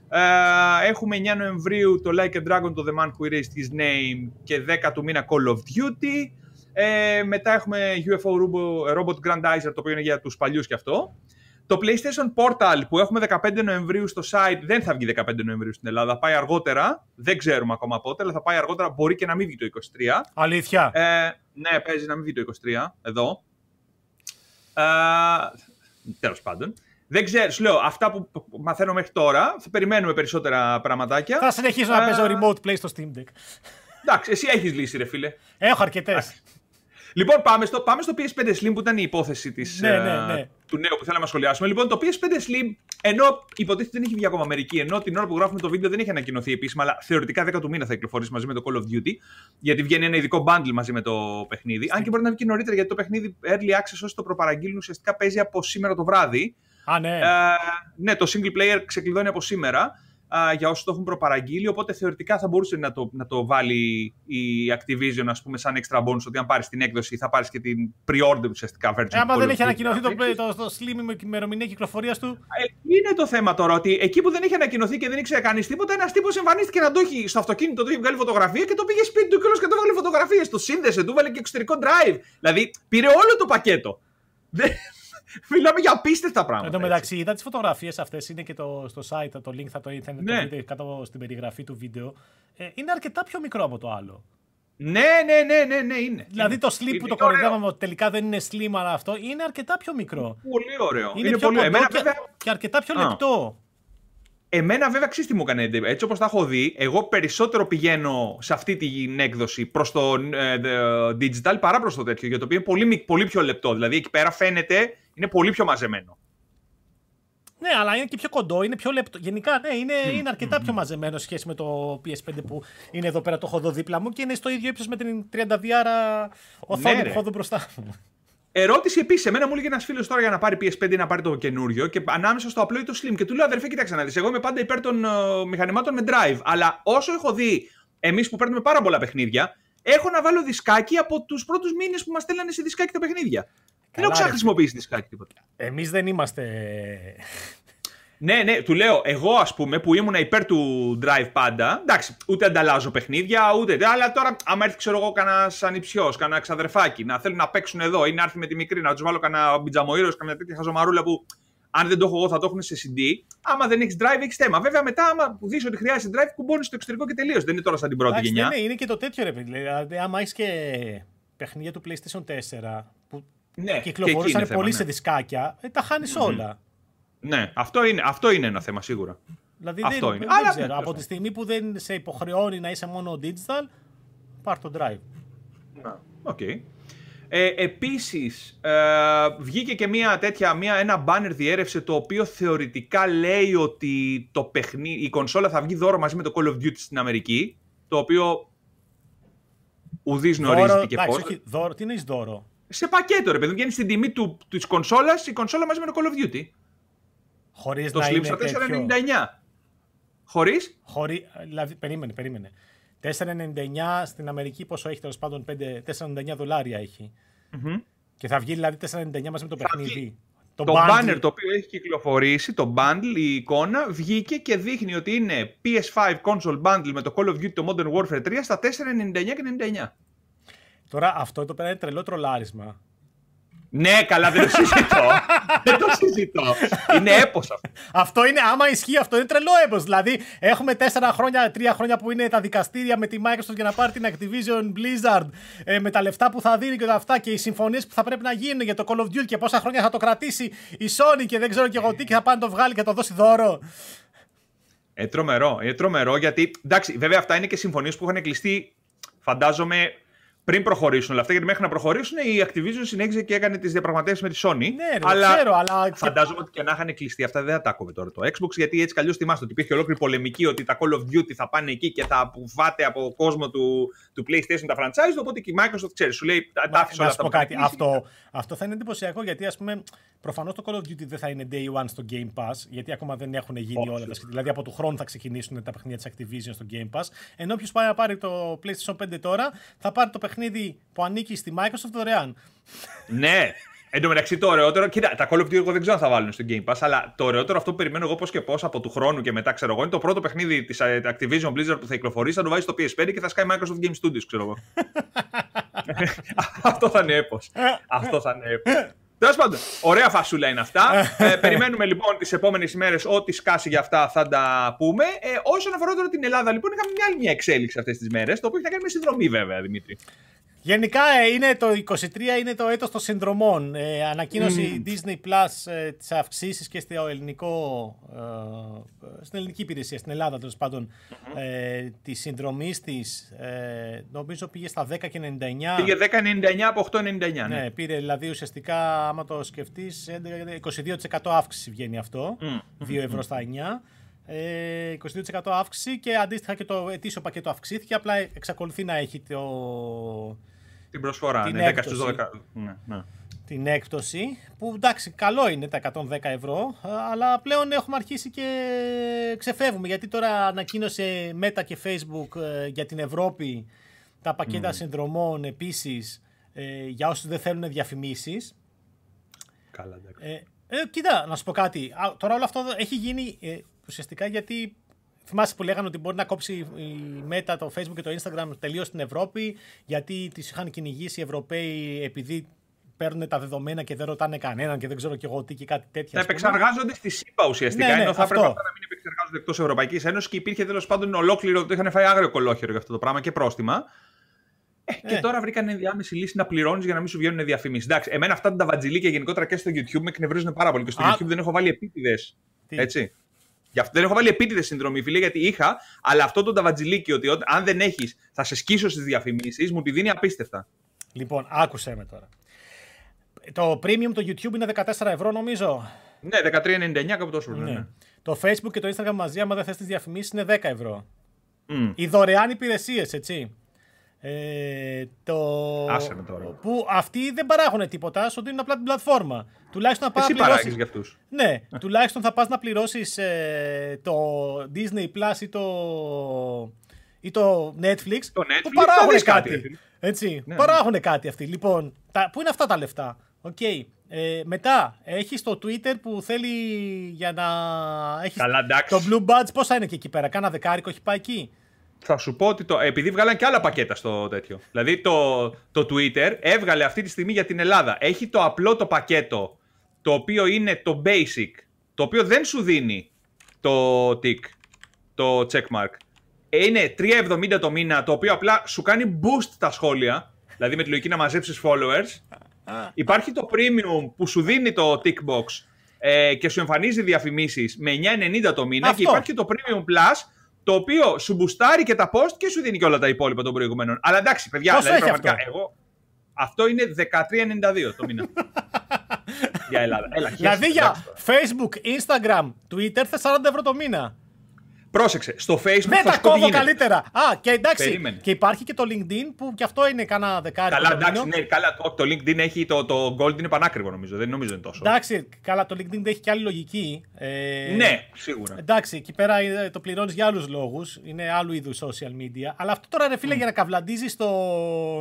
Ε, έχουμε 9 Νοεμβρίου το Like a Dragon, το The Man Who Erased His Name και 10 του μήνα Call of Duty. Ε, μετά έχουμε UFO Robot Grandizer, το οποίο είναι για τους παλιούς και αυτό. Το PlayStation Portal που έχουμε 15 Νοεμβρίου στο site δεν θα βγει 15 Νοεμβρίου στην Ελλάδα. Θα πάει αργότερα. Δεν ξέρουμε ακόμα πότε, αλλά θα πάει αργότερα. Μπορεί και να μην βγει το 23. Αλήθεια. Ε, ναι, παίζει να μην βγει το 23 εδώ. Ε, Τέλος πάντων. Δεν ξέρω, σου λέω, αυτά που μαθαίνω μέχρι τώρα, θα περιμένουμε περισσότερα πραγματάκια. Θα συνεχίσω να παίζω remote play στο Steam Deck. Εντάξει, εσύ έχεις λύσει, ρε φίλε. Έχω αρκετές. Λοιπόν, πάμε στο, πάμε στο PS5 Slim που ήταν η υπόθεση της, ναι, ναι, ναι. του νέου που θέλαμε να σχολιάσουμε. Λοιπόν, το PS5 Slim, ενώ υποτίθεται δεν έχει βγει ακόμα Αμερική, ενώ την ώρα που γράφουμε το βίντεο δεν έχει ανακοινωθεί επίσημα, αλλά θεωρητικά 10 του μήνα θα κυκλοφορήσει μαζί με το Call of Duty, γιατί βγαίνει ένα ειδικό bundle μαζί με το παιχνίδι. Αν και μπορεί να βγει και νωρίτερα, γιατί το παιχνίδι Early Access όσοι το προπαραγγείλουν ουσιαστικά παίζει από σήμερα το βράδυ. Α, ναι. Ε, ναι, το single player ξεκλειδώνει από σήμερα για όσους το έχουν προπαραγγείλει. Οπότε θεωρητικά θα μπορούσε να το, να το βάλει η Activision ας πούμε, σαν extra bonus ότι αν πάρεις την έκδοση θα πάρεις και την pre-order ουσιαστικά version. Ε, άμα δεν έχει ανακοινωθεί το, το, το Slim με ημερομηνία κυκλοφορίας του. Ε, είναι το θέμα τώρα ότι εκεί που δεν έχει ανακοινωθεί και δεν ήξερε κανείς τίποτα, ένας τύπος εμφανίστηκε να το έχει στο αυτοκίνητο, το έχει βγάλει φωτογραφία και το πήγε σπίτι του και όλο και το βγάλει φωτογραφίες. Το σύνδεσε, του βάλε και εξωτερικό drive. Δηλαδή πήρε όλο το πακέτο. Μιλάμε για απίστευτα πράγματα. Εν τω μεταξύ, είδα τις φωτογραφίες αυτές, είναι και το, στο site, το link θα το ήθελε ναι. το κάτω στην περιγραφή του βίντεο. Ε, είναι αρκετά πιο μικρό από το άλλο. Ναι, ναι, ναι, ναι, ναι είναι. Δηλαδή το slip που το κοροϊδεύαμε ότι τελικά δεν είναι slim, αλλά αυτό είναι αρκετά πιο μικρό. Πολύ ωραίο. Είναι, είναι πιο πολύ... Εμένα, και, και αρκετά πιο λεπτό. Εμένα βέβαια ξέρεις τι μου έκανε έτσι όπως τα έχω δει, εγώ περισσότερο πηγαίνω σε αυτή την έκδοση προς το ε, digital παρά προς το τέτοιο, για το οποίο είναι πολύ, πολύ πιο λεπτό, δηλαδή εκεί πέρα φαίνεται είναι πολύ πιο μαζεμένο. Ναι, αλλά είναι και πιο κοντό, είναι πιο λεπτό. Γενικά, ναι, είναι, είναι αρκετά πιο μαζεμένο σχέση με το PS5 που είναι εδώ πέρα, το έχω δω δίπλα μου και είναι στο ίδιο ύψος με την 32 οθόνη ναι, που έχω δω μπροστά μου. Ερώτηση επίσης. Εμένα μου έλεγε ένας φίλος τώρα για να πάρει PS5 ή να πάρει το καινούριο και ανάμεσα στο απλό ή το slim. Και του λέω αδερφέ, κοίταξε να δεις. Εγώ είμαι πάντα υπέρ των uh, μηχανημάτων με drive. Αλλά όσο έχω δει εμείς που παίρνουμε πάρα πολλά παιχνίδια, έχω να βάλω δισκάκι από τους πρώτους μήνες που μας στέλνανε σε δισκάκι τα παιχνίδια. Δεν έχω ξαναχρησιμοποιήσει δισκάκι τίποτα. Εμείς δεν είμαστε. Ναι, ναι, του λέω, εγώ ας πούμε που ήμουν υπέρ του drive πάντα, εντάξει, ούτε ανταλλάζω παιχνίδια, ούτε. Αλλά τώρα, άμα έρθει, ξέρω εγώ, κανένας ανιψιός, κανένα ξαδερφάκι, να θέλουν να παίξουν εδώ ή να έρθει με τη μικρή, να τους βάλω κανένα μπιτζαμοίρο, κανένα τέτοια χαζομαρούλα που αν δεν το έχω εγώ θα το έχουν σε CD. Άμα δεν έχεις drive, έχεις θέμα. Βέβαια, μετά, άμα δεις ότι χρειάζεται drive, κουμπώνεις στο εξωτερικό και τελείω. Δεν είναι τώρα σαν την πρώτη Εντάξει, γενιά. Ναι, είναι και το τέτοιο ρε παιδί. Δηλαδή, άμα έχεις και παιχνίδια του PlayStation 4 που Ναι, κυκλοφορούσαν και εκεί είναι πολύ θέμα, σε ναι. δισκάκια, ε, τα χάνεις όλα. Ναι, αυτό είναι, αυτό είναι ένα θέμα σίγουρα. Δηλαδή Αυτό δεν, είναι. δεν Αλλά, ξέρω. ναι, Από τέλος τη στιγμή που δεν σε υποχρεώνει να είσαι μόνο digital, πάρ το drive. OK. Ε, επίσης, ε, βγήκε και μια τέτοια, μια, ένα banner διέρρευσε το οποίο θεωρητικά λέει ότι το παιχνί, η κονσόλα θα βγει δώρο μαζί με το Call of Duty στην Αμερική, το οποίο ουδής γνωρίζει Δώρο, τι και εντάξει, πώς. όχι, δώρο, τι είναι δώρο; Σε πακέτο ρε παιδί, βγαίνει στην τιμή του, της κονσόλας, η κονσόλα μαζί με το Call of Duty. Χωρίς Το να Slim είναι στα τέτοιο. 499. Χωρίς, Χωρί, δηλαδή, περίμενε, περίμενε. 4,99 στην Αμερική πόσο έχει τέλος πάντων 5, 4,99 δολάρια έχει. Μμμ. Και θα βγει δηλαδή 4,99 μαζί με το παιχνίδι. βγει. Το, το bundle. banner το οποίο έχει κυκλοφορήσει, το bundle, η εικόνα, βγήκε και δείχνει ότι είναι PS5 console bundle με το Call of Duty το Modern Warfare 3 στα 4,99 και 99. Τώρα αυτό εδώ πέρα είναι τρελό τρολάρισμα. Ναι, καλά, δεν το συζητώ. *laughs* δεν το συζητώ. Είναι έπος αυτό. Αυτό είναι, άμα ισχύει αυτό, είναι τρελό έμπος. Δηλαδή, έχουμε τέσσερα χρόνια, τρία χρόνια που είναι τα δικαστήρια με τη Microsoft για να πάρει την Activision Blizzard ε, με τα λεφτά που θα δίνει και όλα αυτά και οι συμφωνίες που θα πρέπει να γίνουν για το Call of Duty και πόσα χρόνια θα το κρατήσει η Sony και δεν ξέρω και εγώ τι και θα πάνε το βγάλει και θα το δώσει δώρο. Ε, τρομερό, ε, τρομερό γιατί, εντάξει, βέβαια αυτά είναι και συμφωνίες που είχαν κλειστεί, φαντάζομαι, πριν προχωρήσουν όλα αυτά, γιατί μέχρι να προχωρήσουν η Activision συνέχιζε και έκανε τις διαπραγματεύσεις με τη Sony. Ναι, ρε, ξέρω, αλλά. και- Φαντάζομαι ότι και να είχαν κλειστεί αυτά δεν θα τα άκουγε τώρα το Xbox, γιατί έτσι καλώ θυμάστε ότι υπήρχε ολόκληρη πολεμική ότι τα Call of Duty θα πάνε εκεί και θα αποβάται από κόσμο του, του PlayStation τα franchise. Οπότε και η Microsoft ξέρεις, σου λέει τα τα άφησε να όλα σου αυτά πω που κάτι. είχαν κλείσει. Αυτό, αυτό θα είναι εντυπωσιακό γιατί, ας πούμε, προφανώς το Call of Duty δεν θα είναι day one στο Game Pass, γιατί ακόμα δεν έχουν γίνει Όχι. όλα τα σχετικά. Δηλαδή, από του χρόνου θα ξεκινήσουν τα παιχνίδια της Activision στο Game Pass. Ενώ όποιος πάει να πάρει το PlayStation 5 τώρα, θα πάρει το παιχνίδι που ανήκει στη Microsoft δωρεάν. Ναι. Εν τω μεταξύ το ωραιότερο, κοίτα, τα Call of Duty εγώ δεν ξέρω αν θα βάλουν στο Game Pass, αλλά το ωραιότερο αυτό που περιμένω εγώ πώς και πώς από του χρόνου και μετά, ξέρω εγώ, είναι το πρώτο παιχνίδι της Activision Blizzard που θα κυκλοφορήσει, θα το βάζει στο PS5 και θα σκάει Microsoft Game Studios, ξέρω εγώ. *laughs* αυτό θα είναι έπος. αυτό θα είναι έπος. Τέλος πάντων, ωραία φασούλα είναι αυτά. *laughs* ε, περιμένουμε λοιπόν τις επόμενες ημέρες ό,τι σκάσει για αυτά θα τα πούμε. Ε, όσον αφορά τώρα την Ελλάδα, λοιπόν, είχαμε μια άλλη μια εξέλιξη αυτές τις μέρες, το οποίο έχει να κάνει με συνδρομή, βέβαια, Δημήτρη. Γενικά ε, είναι το 23 είναι το έτος των συνδρομών. Ε, ανακοίνωσε η Disney Plus ε, τις αυξήσεις και στο ελληνικό, ε, στην ελληνική υπηρεσία, στην Ελλάδα τέλος πάντων, ε, της συνδρομής της. Ε, νομίζω πήγε στα 10 και 99. Πήγε 10,99 από 8,99. Ναι. Ναι, πήρε δηλαδή ουσιαστικά, άμα το σκεφτείς, 22% αύξηση βγαίνει αυτό. 2 ευρώ στα 9. Ε, 22% αύξηση και αντίστοιχα και το ετήσιο πακέτο αυξήθηκε. Απλά εξακολουθεί να έχει το, Την προσφορά. Την ναι, 10 στους έκπτωση. 12. Ναι, ναι. την έκπτωση που εντάξει καλό είναι τα 110 ευρώ α, αλλά πλέον έχουμε αρχίσει και ξεφεύγουμε γιατί τώρα ανακοίνωσε Meta και Facebook ε, για την Ευρώπη τα πακέτα συνδρομών επίσης ε, για όσους δεν θέλουν διαφημίσεις Καλά, εντάξει. ε, ε, κοίτα, να σου πω κάτι. Α, τώρα όλο αυτό έχει γίνει ε, ουσιαστικά γιατί θυμάσαι που λέγανε ότι μπορεί να κόψει η Meta, το Facebook και το Instagram τελείως στην Ευρώπη, γιατί τις είχαν κυνηγήσει οι Ευρωπαίοι επειδή παίρνουν τα δεδομένα και δεν ρωτάνε κανέναν και δεν ξέρω κι εγώ τι και κάτι τέτοια. Να ας πούμε. επεξεργάζονται στη ΣΥΠΑ ουσιαστικά. Ναι, ναι, ενώ θα αυτό. έπρεπε αυτά να μην επεξεργάζονται εκτός Ευρωπαϊκής Ένωσης και υπήρχε τέλος πάντων ολόκληρο. Το είχαν φάει άγριο κολόχερο για αυτό το πράγμα και πρόστιμα. Ε, και Ε. τώρα βρήκαν ενδιάμεση λύση να πληρώνεις για να μην σου βγαίνουν διαφημίσεις. Εντάξει, εμένα αυτά τα βατζιλίκια γενικότερα και στο YouTube με εκνευρίζουν πάρα πολύ. Και στο Α. YouTube δεν έχω βάλει επίτηδες. Τι; Έτσι. Γι' αυτό δεν έχω βάλει επίτηδες συνδρομή, φίλε, γιατί είχα, αλλά αυτό το ταβατζιλίκι ότι όταν- αν δεν έχεις, θα σε σκίσω στις διαφημίσεις, μου τη δίνει απίστευτα. Λοιπόν, άκουσέ με τώρα. Το premium το YouTube είναι 14 ευρώ νομίζω. Ναι, 13,99 κάπου τόσο. Ναι. Ναι. ναι. Το Facebook και το Instagram μαζί, άμα δεν θες τις διαφημίσεις, είναι 10 ευρώ. Μμ. Οι δωρεάν υπηρεσίες, έτσι. Ε, το... Άσε με τώρα. Που αυτοί δεν παράγουν τίποτα, σου δίνουν απλά την πλατφόρμα. Τουλάχιστον να πας Εσύ να πληρώσεις... παράγει για αυτούς. Ναι, τουλάχιστον θα πας να πληρώσεις ε, το Disney Plus ή το, ή το Netflix, Το που Netflix παράγουν θα δεις κάτι. κάτι, ρε φίλε. έτσι, Ναι, παράγουν κάτι αυτοί. Λοιπόν, τα, πού είναι αυτά τα λεφτά; Οκ. Ε, μετά, έχεις το Twitter που θέλει για να έχεις Καλά, εντάξει. το Blue Badge. Πόσα είναι και εκεί πέρα, κάνα δεκάρικο έχει πάει εκεί; Θα σου πω ότι το. Επειδή βγάλαν και άλλα πακέτα στο τέτοιο. Δηλαδή το, το Twitter έβγαλε αυτή τη στιγμή για την Ελλάδα. Έχει το απλό το πακέτο, το οποίο είναι το basic, το οποίο δεν σου δίνει το tick, το checkmark. Είναι 3,70 το μήνα, το οποίο απλά σου κάνει boost τα σχόλια. Δηλαδή με τη λογική να μαζέψεις followers. Υπάρχει το premium που σου δίνει το tick box ε, και σου εμφανίζει διαφημίσεις με 9,90 το μήνα Αυτό. και υπάρχει και το premium plus το οποίο σου μπουστάρει και τα post και σου δίνει και όλα τα υπόλοιπα των προηγουμένων. Αλλά εντάξει, παιδιά, Πόσο δηλαδή, έχει πραγματικά, αυτό; εγώ. Αυτό είναι 13,92 το μήνα. *laughs* για Ελλάδα. Έλα, χέστηκε, Δηλαδή για εντάξει τώρα. Facebook, Instagram, Twitter θε 40 ευρώ το μήνα. Πρόσεξε, στο Facebook Δεν θα τα σου πω τι κόβω γίνεται. καλύτερα. Α, και εντάξει. Περίμενε. Και υπάρχει και το LinkedIn που και αυτό είναι κανένα δεκάρι. Καλά, εντάξει, ναι, καλά, το, το LinkedIn έχει το, το Gold είναι πανάκριβο νομίζω. Δεν νομίζω είναι τόσο. Εντάξει, καλά, το LinkedIn έχει και άλλη λογική. Ε, Ναι, σίγουρα. Εντάξει, εκεί πέρα ε, το πληρώνεις για άλλους λόγους. Είναι άλλου είδους social media. Αλλά αυτό τώρα, ρε φίλε, για να καυλαντίζει στο,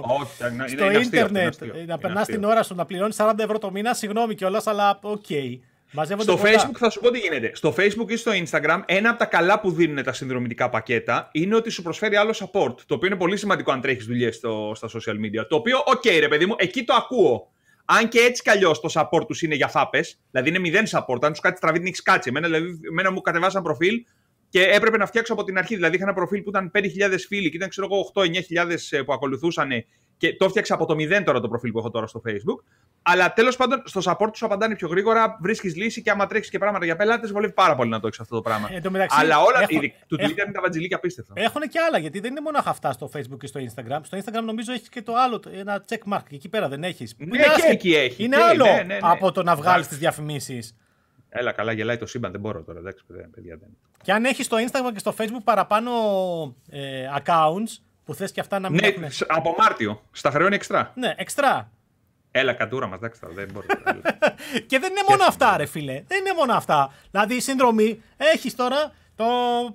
Όχι, είναι- στο είναι αστείο αυτό, είναι ίντερνετ, αστείο. ε, Είναι να περνάς αστείο. την ώρα σου να πληρώνεις 40 ευρώ το μήνα, συγγνώμη κιόλας, αλλά οκ. Μαζεύονται Στο πολλά. Facebook θα σου πω τι γίνεται. Στο Facebook ή στο Instagram, ένα από τα καλά που δίνουν τα συνδρομητικά πακέτα είναι ότι σου προσφέρει άλλο support. Το οποίο είναι πολύ σημαντικό αν τρέχεις δουλειές στα social media. Το οποίο, οκ, ρε παιδί μου, εκεί το ακούω. Αν και έτσι κι αλλιώς το support τους είναι για φάπες, δηλαδή είναι μηδέν support. Αν σου κάτσει στραβή, την έχεις κάτσει. Εμένα, δηλαδή, εμένα μου κατεβάσαν προφίλ και έπρεπε να φτιάξω από την αρχή. Δηλαδή, είχα ένα προφίλ που ήταν 5.000 φίλοι και ήταν, ξέρω εγώ, 8-9.000 που ακολουθούσαν και το έφτιαξα από το μηδέν τώρα το προφίλ που έχω τώρα στο Facebook. Αλλά τέλος πάντων, στο support του σου απαντάνε πιο γρήγορα, βρίσκεις λύση και άμα τρέξεις και πράγματα για πελάτες, βολεύει πάρα πολύ να το έχεις αυτό το πράγμα. Ε, εν τω μεταξύ, Αλλά όλα. έχω- ήδη- του έχω- Twitter είναι τα βατζιλίκια απίστευτα. Έχουν και άλλα, γιατί δεν είναι μόνο αυτά στο Facebook και στο Instagram. Στο Instagram νομίζω έχεις και το άλλο, το- ένα check mark. Και εκεί πέρα δεν έχεις. Ναι, και εκεί έχει. Είναι Και- άλλο ναι, ναι, ναι. από το να βγάλεις Εντάξει. τις διαφημίσεις. Έλα, καλά, γελάει το σύμπαν, δεν μπορώ τώρα. Εντάξει, παιδιά, παιδιά δεν. Και αν έχεις στο Instagram και στο Facebook παραπάνω ε, accounts που θες και αυτά να μην Ναι, έχουν. σ- από Μάρτιο. Στα χρεώνει εξτρά. Ναι, εξτρά. Έλα, κατούρα μας, εντάξει τώρα, δεν μπορώ. τώρα, έλα. Και δεν είναι μόνο αυτά, ρε φίλε. Δεν είναι μόνο αυτά. Δηλαδή, συνδρομή έχεις τώρα το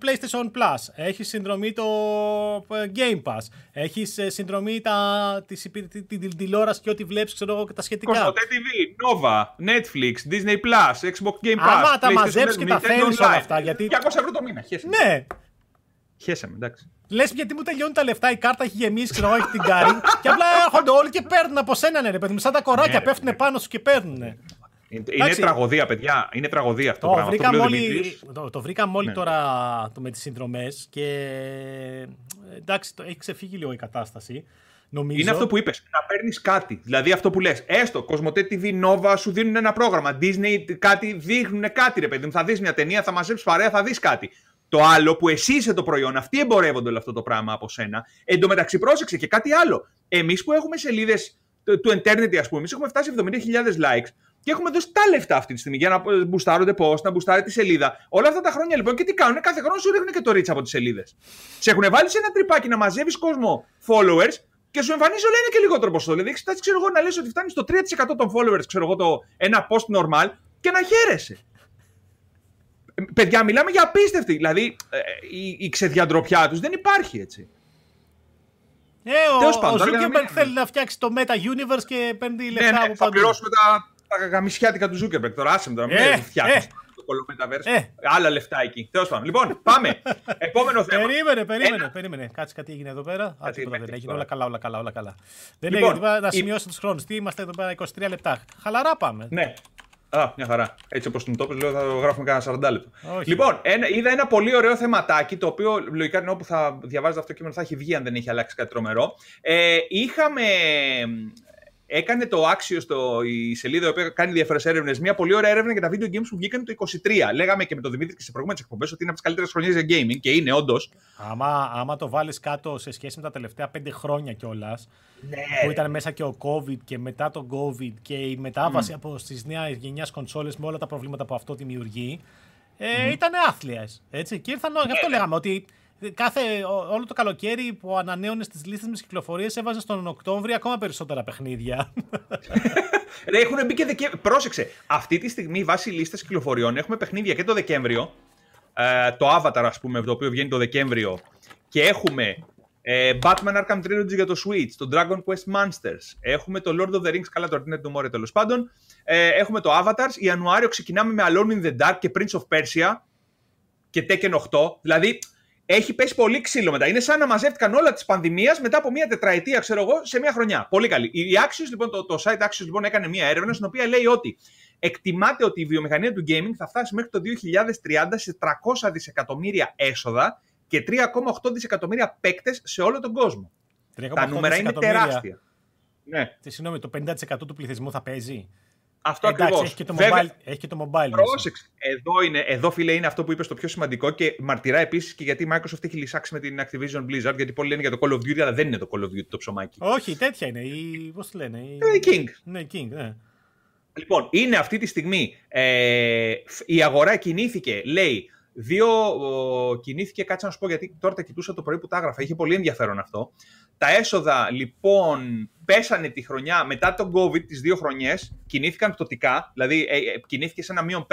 PlayStation Plus. Έχεις συνδρομή το ε, Game Pass. Έχεις συνδρομή τα, της, υπη- τη- τη- την τηλεόραση και ό,τι βλέπεις, ξέρω εγώ και τα σχετικά. Κοσμοτέ TV, Nova, Netflix, Disney Plus, Xbox Game Pass. Άμα τα PlayStation μαζέψεις Network, και τα Nintendo φέρεις όλα Online. αυτά, γιατί- 200 ευρώ το μήνα. Χέσε. με. Ναι, Χέσε με, εντάξει. Λες γιατί μου τελειώνουν τα λεφτά, η κάρτα έχει γεμίσει, ξέρω εγώ, έχει την κάρη. και απλά έρχονται όλοι και παίρνουν από σένα, ναι, ρε παιδί μου. Σαν τα κοράκια Ναι, ρε, πέφτουν παιδί. πάνω σου και παίρνουν. Είναι, είναι Εντάξει. τραγωδία, παιδιά. Είναι τραγωδία αυτό το, Το πράγμα. Αυτό που βρήκαμε, λέει ο όλοι, Δημήτρης. το, το βρήκαμε όλοι Ναι. τώρα το, με τις συνδρομές και ε, εντάξει, το, έχει ξεφύγει λίγο η κατάσταση. Νομίζω. Είναι αυτό που είπες. Να παίρνεις κάτι. Δηλαδή αυτό που λες. Έστω, Κοσμοτέ TV, Nova σου δίνουν ένα πρόγραμμα. Disney κάτι δείχνουν κάτι, ρε παιδί μου. Θα δεις μια ταινία, θα μαζέψεις παρέα, θα δεις κάτι. Το άλλο που εσύ είσαι το προϊόν, αυτοί εμπορεύονται όλο αυτό το πράγμα από σένα. Εν τω μεταξύ, πρόσεξε και κάτι άλλο. Εμείς που έχουμε σελίδες του Eternity, ας πούμε, εμείς έχουμε φτάσει 70.000 likes και έχουμε δώσει τα λεφτά αυτή τη στιγμή για να ε, μπουστάρονται post, να μπουστάρει τη σελίδα. Όλα αυτά τα χρόνια λοιπόν και τι κάνουν, κάθε χρόνο σου ρίχνουν και το reach από τις σελίδες. Σε έχουν βάλει σε ένα τρυπάκι να μαζεύεις κόσμο followers και σου εμφανίζει όλο ένα και λιγότερο ποσοστό. Δηλαδή, έχεις φτάσει, ξέρω εγώ, να λες ότι φτάνεις στο 3% των followers, ξέρω εγώ, το ένα post normal και να χαίρεσαι. Ε, Παιδιά, μιλάμε για απίστευτη. Δηλαδή, ε, η, η ξεδιαντροπιά τους δεν υπάρχει έτσι. Ε, ο, Τέλος πάντων, ο τώρα για να Zuckerberg μην- θέλει να φτιάξει το Meta Universe και παίρνει Ναι, λεφτά ναι, από θα παντού. πληρώσουμε τα, τα γαμισιάτικα του Zuckerberg. Τώρα άσε με τώρα, μην Ε, με φτιάχνεις ε. το κολλό Metaverse. Ε. Άλλα λεφτά εκεί. Τέλος πάντων. Λοιπόν, πάμε. *laughs* Επόμενο θέμα. Περίμενε, περίμενε, Ένα. περίμενε. Κάτσε κάτι έγινε εδώ πέρα. Α, Κάτι τίποτα έγινε δεν έγινε. τώρα. Όλα καλά, όλα καλά, όλα καλά. Δεν Λοιπόν, έγινε τίποτα. Να η- σημειώσω τους χρόνους. Τι είμαστε εδώ πέρα 23 λεπτά. Χαλαρά πάμε. Ναι. Α, μια χαρά. Έτσι όπως μου το είπες, λέω θα το γράφουμε κάνα 40 λεπτό. Όχι. Λοιπόν, ένα, είδα ένα πολύ ωραίο θεματάκι, το οποίο λογικά είναι όπου θα διαβάζετε αυτό το κείμενο θα έχει βγει αν δεν έχει αλλάξει κάτι τρομερό. Ε, είχαμε. Έκανε το άξιο στο, η σελίδα η οποία κάνει διάφορες έρευνες. Μια πολύ ωραία έρευνα για τα video games που βγήκαν το 23. Λέγαμε και με τον Δημήτρη και σε προηγούμενες εκπομπές ότι είναι από τις καλύτερες χρονιές για gaming και είναι όντως. Άμα, άμα το βάλεις κάτω σε σχέση με τα τελευταία 5 χρόνια κιόλας, Ναι. που ήταν μέσα και ο COVID και μετά το COVID και η μετάβαση από στις νέα γενιάς κονσόλες με όλα τα προβλήματα που αυτό δημιουργεί, ε, ήταν άθλιες. Έτσι. Και ήρθαν, γι' αυτό ναι. λέγαμε ότι κάθε, ό- όλο το καλοκαίρι που ανανέωνες τις λίστες με τις κυκλοφορίες, έβαζες στον Οκτώβριο ακόμα περισσότερα παιχνίδια. *laughs* Ρε, έχουν μπει και Δεκέμβριο. Πρόσεξε, αυτή τη στιγμή βάσει λίστα κυκλοφοριών έχουμε παιχνίδια και το Δεκέμβριο. Ε, το Avatar, ας πούμε, το οποίο βγαίνει το Δεκέμβριο. Και έχουμε ε, Batman Arkham Trilogy για το Switch, το Dragon Quest Monsters. Έχουμε το Lord of the Rings, καλά το Ordinary Tomorrow τέλος πάντων. ε, έχουμε το Avatars. Ιανουάριο ξεκινάμε με Alone in the Dark και Prince of Persia και Tekken 8. Δηλαδή, έχει πέσει πολύ ξύλο μετά. Είναι σαν να μαζεύτηκαν όλα τη πανδημία μετά από μια τετραετία, ξέρω εγώ, σε μια χρονιά. Πολύ καλή. Η Axios, λοιπόν, το, το site Axios λοιπόν, έκανε μια έρευνα στην οποία λέει ότι εκτιμάται ότι η βιομηχανία του gaming θα φτάσει μέχρι το 2030 σε 300 δισεκατομμύρια έσοδα και 3,8 δισεκατομμύρια παίκτες σε όλο τον κόσμο. Τα νούμερα είναι τεράστια. Ναι. Συγγνώμη, το 50% του πληθυσμού θα παίζει; Αυτό ακριβώς. Έχει, και το mobile, έχει και το mobile. Πρόσεξε. Εδώ, είναι, εδώ, φίλε, είναι αυτό που είπες το πιο σημαντικό και μαρτυρά επίσης και γιατί η Microsoft έχει λησάξει με την Activision Blizzard. Γιατί πολλοί λένε για το Call of Duty, αλλά δεν είναι το Call of Duty το ψωμάκι. Όχι, τέτοια είναι. Η, πώς λένε, η... Ε, η King. Ναι, King, ναι. Λοιπόν, είναι αυτή τη στιγμή ε, η αγορά κινήθηκε, λέει, δύο κινήθηκε, κάτσε να σου πω γιατί τώρα τα κοιτούσα το πρωί που τα έγραφα, είχε πολύ ενδιαφέρον αυτό. Τα έσοδα λοιπόν πέσανε τη χρονιά μετά τον COVID τις δύο χρονιές, κινήθηκαν πτωτικά, δηλαδή ε, ε, κινήθηκε σε ένα μείον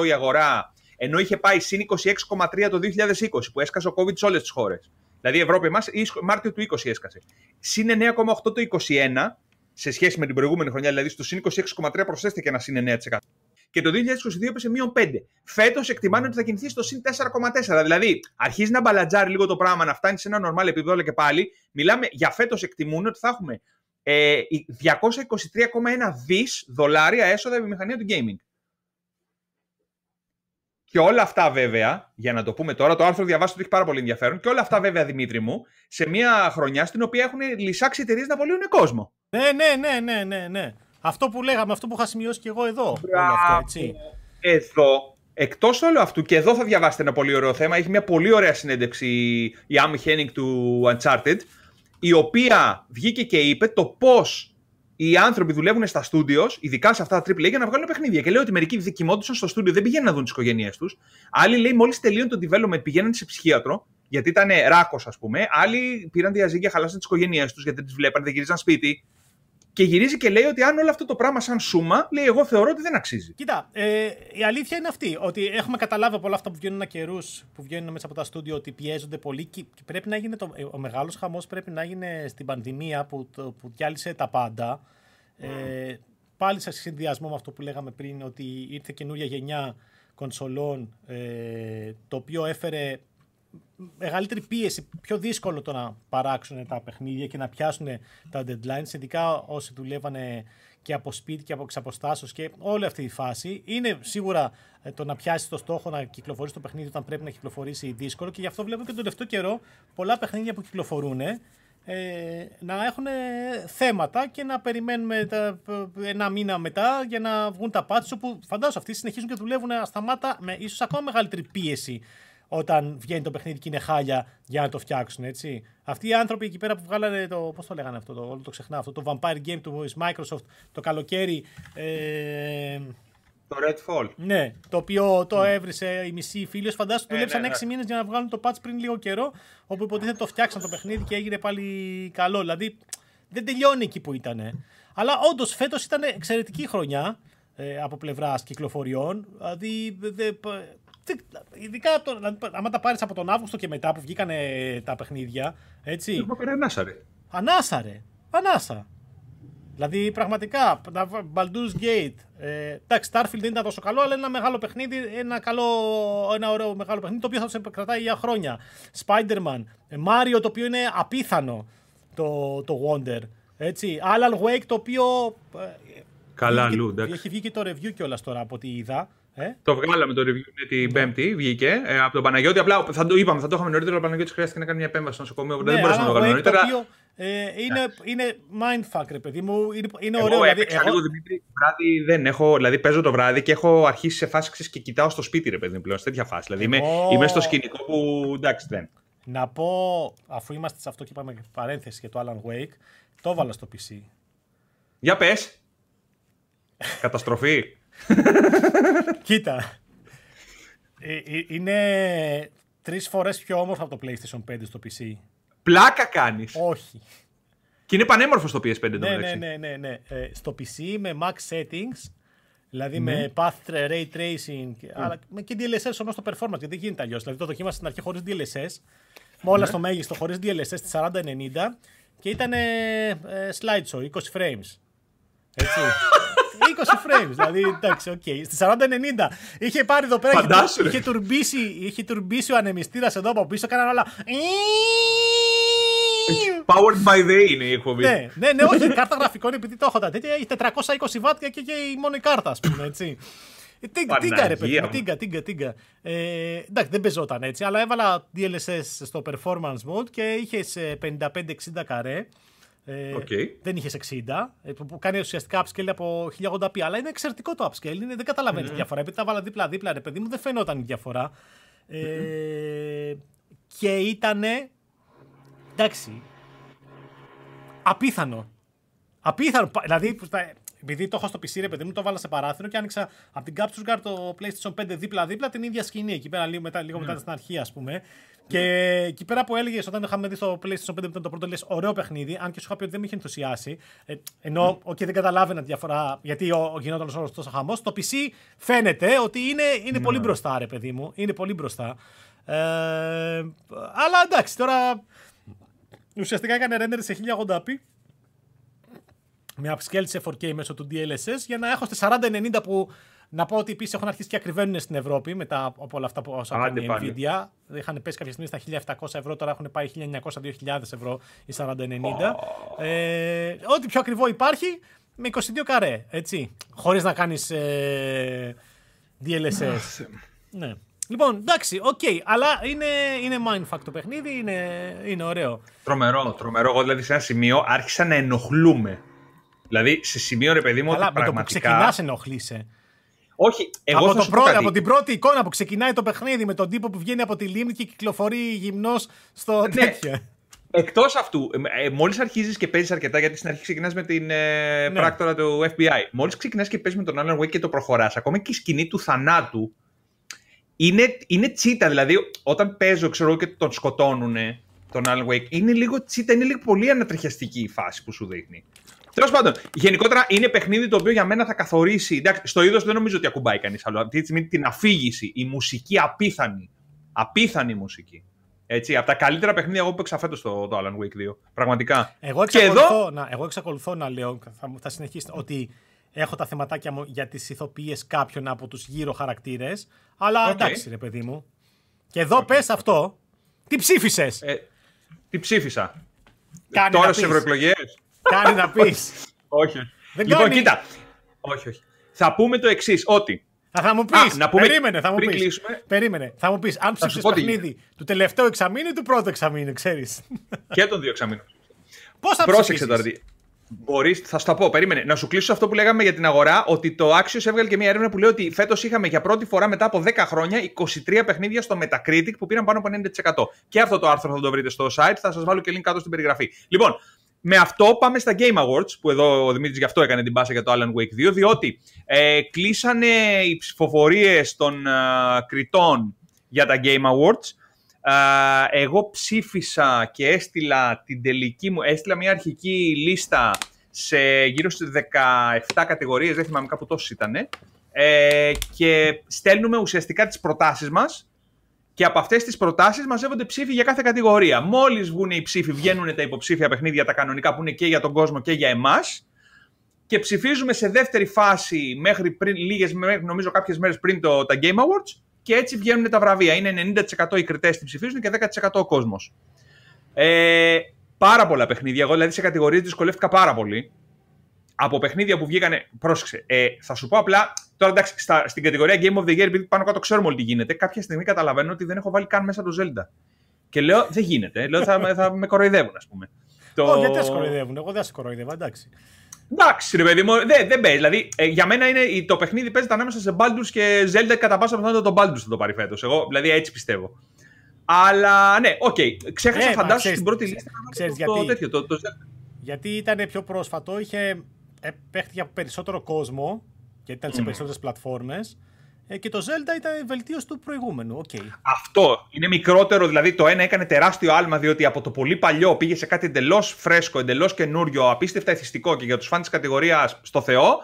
5% η αγορά, ενώ είχε πάει συν 26,3% το 2020 που έσκασε ο COVID σε όλες τις χώρες. Δηλαδή η Ευρώπη εμάς Μάρτιο του 20 έσκασε. Συν 9,8% το 2021 σε σχέση με την προηγούμενη χρονιά, δηλαδή στο συν 26,3 προσθέστηκε ένα συν 9%. Και το 2022 έπεσε μείον 5. Φέτος εκτιμάνε ότι θα κινηθεί στο συν 4,4. Δηλαδή αρχίζει να μπαλατζάρει λίγο το πράγμα, να φτάνει σε ένα normal επίπεδο, και πάλι μιλάμε για φέτος εκτιμούν ότι θα έχουμε ε, 223,1 δις δολάρια έσοδα βιομηχανία του gaming. Και όλα αυτά βέβαια, για να το πούμε τώρα, το άρθρο διαβάσω ότι έχει πάρα πολύ ενδιαφέρον. Και όλα αυτά βέβαια, Δημήτρη μου, σε μια χρονιά στην οποία έχουν λησάξει εταιρείες να απολύουν κόσμο. Ναι, ναι, ναι, ναι, ναι, ναι. Αυτό που λέγαμε, αυτό που είχα σημειώσει και εγώ εδώ. αυτό, έτσι. Εδώ, εκτός όλου αυτού, και εδώ θα διαβάσετε ένα πολύ ωραίο θέμα. Έχει μια πολύ ωραία συνέντευξη η Άμι Χένινγκ του Uncharted, η οποία βγήκε και είπε το πώς οι άνθρωποι δουλεύουν στα στούντιος, ειδικά σε αυτά τα AAA, για να βγάλουν παιχνίδια. Και λέει ότι μερικοί κοιμόντουσαν στο στούντιο, δεν πηγαίνουν να δουν τις οικογένειές τους. Άλλοι λέει μόλις τελείωνε το development πηγαίνουν σε ψυχίατρο, γιατί ήταν ράκος, ας πούμε. Άλλοι πήραν διαζύγια, χαλάσαν τις οικογένειές τους, γιατί δεν τις βλέπαν, δεν γυρίζαν σπίτι. Και γυρίζει και λέει ότι αν όλο αυτό το πράγμα σαν σούμα, λέει εγώ θεωρώ ότι δεν αξίζει. Κοίτα, ε, η αλήθεια είναι αυτή. Ότι έχουμε καταλάβει από όλα αυτά που βγαίνουν καιρούς, που βγαίνουν μέσα από τα στούντιο, ότι πιέζονται πολύ. Και πρέπει να γίνει το, ο μεγάλος χαμός πρέπει να γίνει στην πανδημία που, το, που διάλυσε τα πάντα. Ε, πάλι σε συνδυασμό με αυτό που λέγαμε πριν, ότι ήρθε καινούρια γενιά κονσολών, ε, το οποίο έφερε μεγαλύτερη πίεση, πιο δύσκολο το να παράξουν τα παιχνίδια και να πιάσουν τα deadlines, ειδικά όσοι δουλεύανε και από σπίτι και από εξαποστάσεως και όλη αυτή η φάση. Είναι σίγουρα ε, το να πιάσεις το στόχο να κυκλοφορήσει το παιχνίδι όταν πρέπει να κυκλοφορήσει δύσκολο και γι' αυτό βλέπουμε και τον τελευταίο καιρό πολλά παιχνίδια που κυκλοφορούν ε, να έχουν θέματα και να περιμένουμε τα, ένα μήνα μετά για να βγουν τα patches όπου φαντάζομαι αυτοί συνεχίζουν και δουλεύουν ασταμάτα με ίσως ακόμα μεγαλύτερη πίεση όταν βγαίνει το παιχνίδι και είναι χάλια για να το φτιάξουν, έτσι. Αυτοί οι άνθρωποι εκεί πέρα που βγάλανε το. Πώς το λέγανε αυτό, το, όλο το ξεχνάω αυτό, το Vampire Game του Microsoft το καλοκαίρι. Ε, το Redfall. Ναι, το οποίο το έβρισε η μισή φίλη. Φαντάζομαι ότι δουλέψαν 6 ναι, ναι. μήνες για να βγάλουν το patch πριν λίγο καιρό. Όπου υποτίθεται το φτιάξαν το παιχνίδι και έγινε πάλι καλό. Δηλαδή δεν τελειώνει εκεί που ήταν. Αλλά όντως φέτος ήταν εξαιρετική χρονιά ε, από πλευράς κυκλοφοριών. Δηλαδή Ειδικά το, δηλαδή, άμα τα πάρεις από τον Αύγουστο και μετά που βγήκαν τα παιχνίδια. Έτσι. Έχω πει ανάσα, ρε. Ανάσα, ρε. Ανάσα. Δηλαδή πραγματικά, Baldur's Gate. Ε, εντάξει, Starfield δεν ήταν τόσο καλό, αλλά ένα μεγάλο παιχνίδι, ένα, καλό, ένα ωραίο μεγάλο παιχνίδι το οποίο θα σε κρατάει για χρόνια. Spider-Man, ε, Mario το οποίο είναι απίθανο το, το Wonder. Έτσι. Alan Wake το οποίο. Ε, Καλά, αλλού, Έχει βγει και το review κιόλας τώρα από ό,τι είδα. Ε; Το βγάλαμε το review την ναι. Πέμπτη, βγήκε ε, από τον Παναγιώτη. Απλά θα το είπαμε, θα το είχαμε νωρίτερα. Ο Παναγιώτης χρειάστηκε να κάνει μια επέμβαση στο νοσοκομείο. Ναι, δεν μπορούσε να το κάνει νωρίτερα. Το οποίο, ε, είναι, είναι mindfuck, ρε παιδί μου. Είναι, είναι εγώ ωραίο. Δηλαδή, εγώ λίγο Δημήτρη, βράδυ δεν έχω. Δηλαδή παίζω το βράδυ και έχω αρχίσει σε φάση και κοιτάω στο σπίτι, ρε παιδί μου πλέον. Σε τέτοια φάση. Δηλαδή είμαι, είμαι στο σκηνικό που εντάξει δεν. Να πω, αφού είμαστε σε αυτό και είπαμε παρένθεση για το Alan Wake, το έβαλα στο PC. Για πες. Καταστροφή. Κοίτα. Ε, ε, είναι τρεις φορές πιο όμορφο από το PlayStation 5 στο PC. Πλάκα κάνεις. Όχι. Και είναι πανέμορφο στο PS5 ναι, ναι, ναι, ναι, ναι. Ε, στο PC με max settings, δηλαδή με ναι. path ray tracing, mm. αλλά και DLSS όμως το performance, γιατί δεν γίνεται αλλιώς. Δηλαδή το δοκίμασα στην αρχή χωρίς DLSS, με όλα ναι. στο μέγιστο χωρίς DLSS στη 4090 και ήταν ε, slideshow, 20 frames. Έτσι. *laughs* frames. δηλαδή, εντάξει, OK. Okay. Στη 4090 είχε πάρει εδώ πέρα. Φαντάσου, είχε, τουρμπήσει, είχε τουρμπήσει ο ανεμιστήρας εδώ από πίσω. Κάνανε όλα. Powered by the είναι η εκπομπή. Ναι, ναι, ναι, όχι. κάρτα γραφικών επειδή το έχω τα τέτοια. Έχει 420 βάτια και, και μόνο η κάρτα, ας πούμε έτσι. Ε, τίγκα ρε παιδί, τίγκα, τίγκα, τίγκα. Ε, εντάξει, δεν πεζόταν έτσι, αλλά έβαλα DLSS στο performance mode και είχε 55-60 καρέ. Ε, okay. Δεν είχες 60, ε, που κάνει ουσιαστικά upscale από 1080p. Αλλά είναι εξαιρετικό το upscale. Είναι, δεν καταλαβαίνεις mm. τη διαφορά. Επειδή τα βάλα δίπλα-δίπλα, ρε παιδί μου, δεν φαινόταν η διαφορά. Ε, και ήταν. Εντάξει. Απίθανο. Απίθανο. Δηλαδή, επειδή το έχω στο PC, ρε παιδί μου, το βάλα σε παράθυρο και άνοιξα από την Capture Card το PlayStation 5 δίπλα-δίπλα την ίδια σκηνή. Εκεί πέρα λίγο μετά, λίγο μετά στην αρχή, ας πούμε. Και εκεί πέρα που έλεγες όταν είχαμε δει στο PlayStation 5 ήταν το πρώτο, λες ωραίο παιχνίδι, αν και σου είχα πει ότι δεν με είχε ενθουσιάσει. Ε, ενώ, okay, δεν καταλάβαινα τη διαφορά, γιατί ο, ο γινόταν όλος τόσο χαμός. Το PC φαίνεται ότι είναι, είναι πολύ ναι. μπροστά, ρε παιδί μου. Είναι πολύ μπροστά. Ε, αλλά εντάξει, τώρα ουσιαστικά έκανε render σε 1080p με upscale σε 4K μέσω του DLSS για να έχω στη 4090 που να πω ότι επίσης έχουν αρχίσει και ακριβένουν στην Ευρώπη μετά από όλα αυτά που όσα κάνει η Nvidia. Είχαν πέσει κάποια στιγμή στα 1700 ευρώ, τώρα έχουν πάει 1900-2000 ευρώ η 4090. Ε, ό,τι πιο ακριβό υπάρχει με 22 καρέ, έτσι. Χωρίς να κάνεις ε, DLSS. ναι. Λοιπόν, εντάξει, OK, okay, αλλά είναι, είναι mindfuck το παιχνίδι, είναι, είναι ωραίο. Τρομερό, τρομερό. Εγώ δηλαδή σε ένα σημείο άρχισα να ενοχλούμαι. Δηλαδή σε σημείο ρε παιδί μου Καλά, ότι με πραγματικά... το που ξεκινάς ενοχλείσαι. Όχι, εγώ από, θα το πρώτο, από την πρώτη εικόνα που ξεκινάει το παιχνίδι με τον τύπο που βγαίνει από τη λίμνη και κυκλοφορεί γυμνός στο ναι. τέτοιο. Εκτός αυτού, ε, μόλις αρχίζεις και παίζεις αρκετά, γιατί στην αρχή ξεκινάς με την ε, ναι. πράκτορα του FBI. Μόλις ξεκινάς και παίζεις με τον Alan Wake και το προχωράς, ακόμα και η σκηνή του θανάτου είναι, είναι τσίτα. Δηλαδή, όταν παίζω, ξέρω και τον σκοτώνουν τον Alan Wake, είναι λίγο τσίτα, είναι λίγο πολύ ανατριχιαστική η φάση που σου δείχνει. Τέλος πάντων, γενικότερα είναι παιχνίδι το οποίο για μένα θα καθορίσει. Εντάξει, στο είδος δεν νομίζω ότι ακουμπάει κανείς άλλο. Αυτή τη στιγμή την αφήγηση, η μουσική απίθανη. Απίθανη μουσική. Έτσι, από τα καλύτερα παιχνίδια εγώ που παίξα φέτος το, το Alan Wake 2. Πραγματικά. Εγώ εξακολουθώ, εδώ... να, εγώ εξακολουθώ να λέω, θα, θα συνεχίσω, ότι έχω τα θεματάκια μου για τις ηθοποιίες κάποιων από τους γύρω χαρακτήρες. Αλλά okay. εντάξει, ρε παιδί μου. Και εδώ okay. πες αυτό. Τι ψήφισες; Ε, τι ψήφισα. Κάνει Τώρα στις ευρωεκλογές. Κάνει να πεις. όχι. Δεν λοιπόν, κοίτα. Όχι, όχι. Θα πούμε το εξής, ότι. Θα, μου πεις. Να πούμε... Περίμενε, θα μου πεις. Περίμενε. Θα μου πεις αν ψήφισες παιχνίδι του τελευταίου εξαμήνου ή του πρώτου εξαμήνου, ξέρεις. Και των δύο εξαμήνων. Πώς θα Πρόσεξε τώρα. Μπορείς, θα σου τα πω, περίμενε. Να σου κλείσω αυτό που λέγαμε για την αγορά, ότι το Axios έβγαλε και μια έρευνα που λέει ότι φέτος είχαμε για πρώτη φορά μετά από 10 χρόνια 23 παιχνίδια στο Metacritic που πήραν πάνω από 90%. Και αυτό το άρθρο θα το βρείτε στο site, θα σας βάλω και link κάτω στην περιγραφή. Λοιπόν, με αυτό πάμε στα Game Awards, που εδώ ο Δημήτρης γι' αυτό έκανε την πάσα για το Alan Wake 2, διότι ε, κλείσανε οι ψηφοφορίες των ε, κριτών για τα Game Awards. Ε, εγώ ψήφισα και έστειλα την τελική μου, έστειλα μια αρχική λίστα σε γύρω στις 17 κατηγορίες, δεν θυμάμαι κάπου τόσες ήταν, ε, και στέλνουμε ουσιαστικά τις προτάσεις μας και από αυτές τις προτάσεις μαζεύονται ψήφοι για κάθε κατηγορία. Μόλις βγουν οι ψήφοι, βγαίνουν τα υποψήφια παιχνίδια, τα κανονικά που είναι και για τον κόσμο και για εμάς. Και ψηφίζουμε σε δεύτερη φάση μέχρι πριν, λίγες, νομίζω κάποιες μέρες πριν το, τα Game Awards και έτσι βγαίνουν τα βραβεία. Είναι 90% οι κριτές την ψηφίζουν και 10% ο κόσμος. Ε, πάρα πολλά παιχνίδια. Εγώ δηλαδή σε κατηγορίες δυσκολεύτηκα πάρα πολύ από παιχνίδια που βγήκανε. Πρόσεξε. Ε, θα σου πω απλά. Τώρα εντάξει, στα, στην κατηγορία Game of the Year, επειδή πάνω κάτω ξέρουμε όλοι τι γίνεται, κάποια στιγμή καταλαβαίνω ότι δεν έχω βάλει καν μέσα το Zelda. Και λέω, δεν γίνεται. Λέω, θα, θα με κοροϊδεύουν, ας πούμε. Το... Όχι, γιατί σε κοροϊδεύουν. Εγώ δεν σε κοροϊδεύω, εντάξει. Εντάξει, ρε παιδί μου, δεν, δεν παίζει. Δηλαδή, ε, για μένα είναι, το παιχνίδι παίζεται ανάμεσα σε Baldur's και Zelda κατά πάσα πιθανότητα τον Baldur's θα το πάρει φέτος. Εγώ δηλαδή έτσι πιστεύω. Αλλά ναι, OK. Okay. Ξέχασα, ε, φαντάσου στην πρώτη λίστα. Ξέρεις γιατί. Το, τέτοιο, το, το Γιατί ήταν πιο πρόσφατο, είχε ε, παίχτηκε από περισσότερο κόσμο, γιατί ήταν σε περισσότερες πλατφόρμες. Ε, και το Zelda ήταν βελτίωση του προηγούμενου. Okay. Αυτό είναι μικρότερο, δηλαδή το ένα έκανε τεράστιο άλμα, διότι από το πολύ παλιό πήγε σε κάτι εντελώς φρέσκο, εντελώς καινούριο, απίστευτα εθιστικό και για τους φαν της κατηγορίας στο Θεό.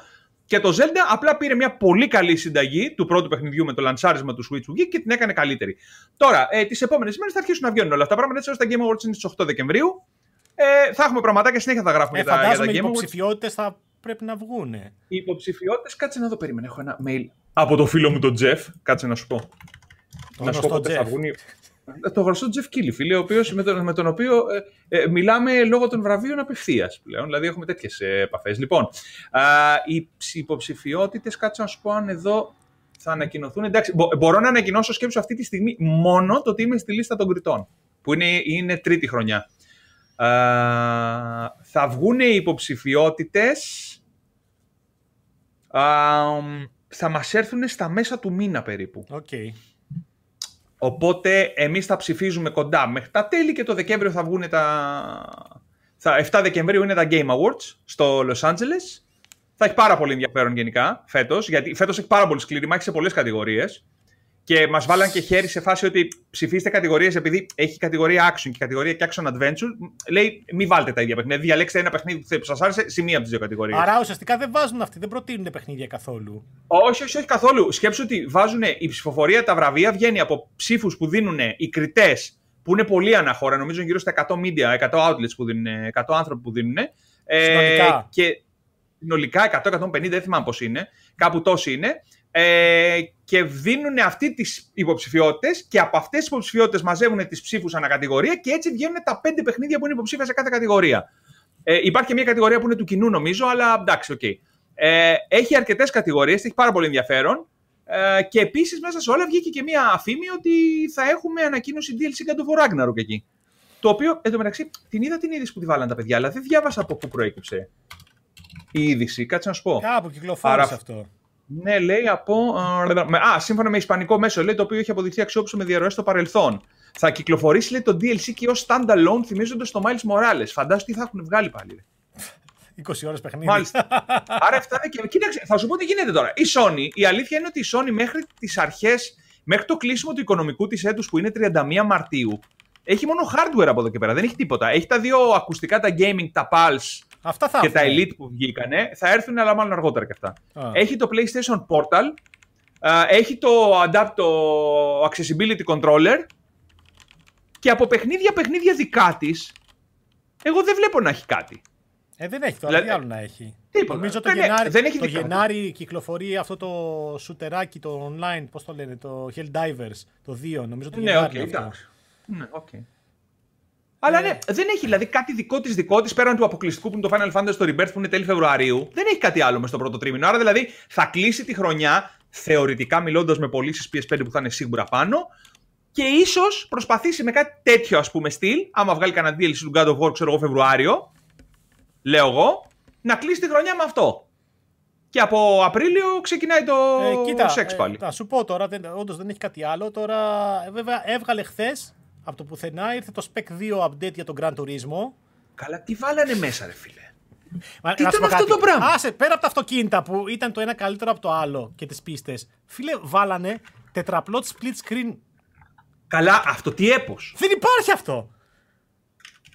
Και το Zelda απλά πήρε μια πολύ καλή συνταγή του πρώτου παιχνιδιού με το λανσάρισμα του Switch του και την έκανε καλύτερη. Τώρα, ε, τις επόμενες μέρες θα αρχίσουν να βγαίνουν όλα αυτά τα πράγματα έτσι ώστε τα Game Awards είναι στις 8 Δεκεμβρίου. Ε, θα έχουμε πραγματάκια συνέχεια θα γράφουμε ε, για, τα, για τα Game Awards. Οι υποψηφιότητες θα πρέπει να βγούνε. Οι υποψηφιότητες, κάτσε να δω, περίμενε. Έχω ένα mail από το φίλο μου τον Τζεφ. Κάτσε να σου πω. Το να σου πω γνωστό πότε θα Jeff. βγουν. οι- Το γνωστό Τζεφ Κίλι, φίλε, ο οποίος, με, τον, με τον οποίο ε, ε, μιλάμε λόγω των βραβείων απευθείας πλέον. Δηλαδή έχουμε τέτοιες επαφές. Λοιπόν, α, οι υποψηφιότητες, κάτσε να σου πω αν εδώ θα ανακοινωθούν. Εντάξει, μπο- μπορώ να ανακοινώσω σκέψου αυτή τη στιγμή μόνο το ότι είμαι στη λίστα των κριτών. Που είναι, είναι τρίτη χρονιά. Α, θα βγουν οι υποψηφιότητες α, θα μας έρθουν στα μέσα του μήνα περίπου. Οκ. Οπότε εμείς θα ψηφίζουμε κοντά μέχρι τα τέλη και το Δεκέμβριο θα βγουν τα... Θα, 7 Δεκεμβρίου είναι τα Game Awards στο Los Angeles. Θα έχει πάρα πολύ ενδιαφέρον γενικά φέτος, γιατί φέτος έχει πάρα πολύ σκληρή μάχη σε πολλές κατηγορίες. Και μας βάλαν και χέρι σε φάση ότι ψηφίστε κατηγορίες επειδή έχει κατηγορία action και κατηγορία και action adventure. Λέει μην βάλτε τα ίδια παιχνίδια. Διαλέξτε ένα παιχνίδι που σας άρεσε σε μία από τις δύο κατηγορίες. Άρα ουσιαστικά δεν βάζουν αυτοί, δεν προτείνουν παιχνίδια καθόλου. Όχι, όχι, όχι καθόλου. Σκέψου ότι βάζουν η ψηφοφορία, τα βραβεία βγαίνει από ψήφους που δίνουν οι κριτές, που είναι πολύ αναχώρα, νομίζω γύρω στα 100 media, 100 outlets που δίνουν, 100 άνθρωποι που δίνουν. Συνολικά. και συνολικά 100-150, δεν θυμάμαι πώς είναι, κάπου τόσοι είναι. Ε, και δίνουν αυτή τις υποψηφιότητες και από αυτές τις υποψηφιότητες μαζεύουν τις ψήφους ανά κατηγορία και έτσι βγαίνουν τα πέντε παιχνίδια που είναι υποψήφια σε κάθε κατηγορία. Ε, υπάρχει και μια κατηγορία που είναι του κοινού, νομίζω, αλλά εντάξει, οκ. Ε, έχει αρκετές κατηγορίες, έχει πάρα πολύ ενδιαφέρον. Ε, και επίσης μέσα σε όλα βγήκε και μια φήμη ότι θα έχουμε ανακοίνωση DLC God of War Ragnarok εκεί. Το οποίο εντωμεταξύ την είδα την είδηση που τη βάλαν τα παιδιά, αλλά δεν διάβασα από πού προέκυψε η είδηση. Κάτσε να σου πω. Κάπου κυκλοφόρησε Άρα- αυτό. Ναι, λέει από. Α, με- Α, σύμφωνα με ισπανικό μέσο, λέει το οποίο έχει αποδειχθεί αξιόπιστο με διαρροές στο παρελθόν. Θα κυκλοφορήσει λέει, το DLC και ως standalone θυμίζοντας το Miles Morales. Φαντάζομαι τι θα έχουν βγάλει πάλι. ρε. 20 ώρες παιχνίδι. Μάλιστα. *laughs* Άρα 7 Δεκεμβρίου. Κοίταξε, θα σου πω τι γίνεται τώρα. Η Sony, η αλήθεια είναι ότι η Sony μέχρι τις αρχές, μέχρι το κλείσιμο του οικονομικού της έτους που είναι 31 Μαρτίου, έχει μόνο hardware από εδώ και πέρα. Δεν έχει τίποτα. Έχει τα δύο ακουστικά, τα gaming, τα Pulse Αυτά θα και τα έρθουν. Elite που βγήκανε. Θα έρθουν, αλλά μάλλον αργότερα και αυτά. Α. Έχει το PlayStation Portal. α, Έχει το Adapt, το Accessibility Controller. Και από παιχνίδια, παιχνίδια δικά της, εγώ δεν βλέπω να έχει κάτι. Ε, δεν έχει τώρα, Δηλαδή- τι άλλο να έχει. Τίποτα. Νομίζω το Δεν έχει- Γενάρη, δεν έχει το δικά του. Γενάρη κυκλοφορεί αυτό το σουτεράκι, το online, πώς το λένε, το Helldivers, το 2, νομίζω το Ναι, Γενάρη οκ, είναι αυτό. εντάξει. Ναι, οκ. Αλλά Ε. ναι, δεν έχει δηλαδή κάτι δικό της δικό της πέραν του αποκλειστικού που είναι το Final Fantasy το Rebirth που είναι τέλη Φεβρουαρίου. Δεν έχει κάτι άλλο μες στο πρώτο τρίμηνο. Άρα δηλαδή θα κλείσει τη χρονιά, θεωρητικά μιλώντας με πωλήσεις PS5 που θα είναι σίγουρα πάνω. Και ίσως προσπαθήσει με κάτι τέτοιο ας πούμε στυλ, άμα βγάλει κανένα DLC του God of War, ξέρω εγώ Φεβρουάριο, λέω εγώ, να κλείσει τη χρονιά με αυτό. Και από Απρίλιο ξεκινάει το Ε, κοίτα, σεξ πάλι. ε, θα σου πω τώρα, δεν, όντως δεν έχει κάτι άλλο. Τώρα, ε, βέβαια, έβγαλε χθες από το πουθενά, ήρθε το Spec 2 update για τον Gran Turismo. Καλά, τι βάλανε μέσα, ρε φίλε. Μα, Τι να σου ήταν πω αυτό κάτι. το πράγμα; Άσε, πέρα από τα αυτοκίνητα που ήταν το ένα καλύτερο από το άλλο και τις πίστες, φίλε, βάλανε τετραπλό split screen. Καλά, αυτό τι έπος. Δεν υπάρχει αυτό!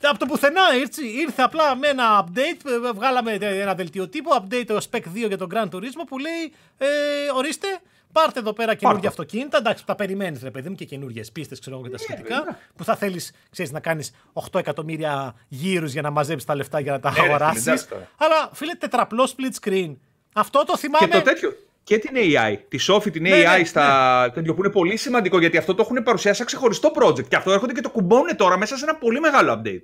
Από το πουθενά ήρθε, ήρθε απλά με ένα update, ε, βγάλαμε ένα δελτίο τύπου, update το Spec 2 για τον Gran Turismo που λέει, ε, ορίστε, πάρτε εδώ πέρα καινούργια Πάρτε. αυτοκίνητα, εντάξει, τα περιμένεις ρε παιδί μου και καινούργιες πίστες, ξέρω εγώ και τα σχετικά, που θα θέλεις, ξέρεις, να κάνεις 8 εκατομμύρια γύρους για να μαζέψεις τα λεφτά για να τα Ναι, ρε φίλε, αγοράσεις. εντάξει τώρα. Αλλά φίλε, τετραπλό split screen. Αυτό το θυμάμαι. Και το τέτοιο. Και την AI. Τη Sophie, την Ναι, AI ναι, στα τέτοιο που είναι πολύ σημαντικό γιατί αυτό το έχουν παρουσιάσει σαν ξεχωριστό project. Και αυτό έρχονται και το κουμπώνουν τώρα μέσα σε ένα πολύ μεγάλο update.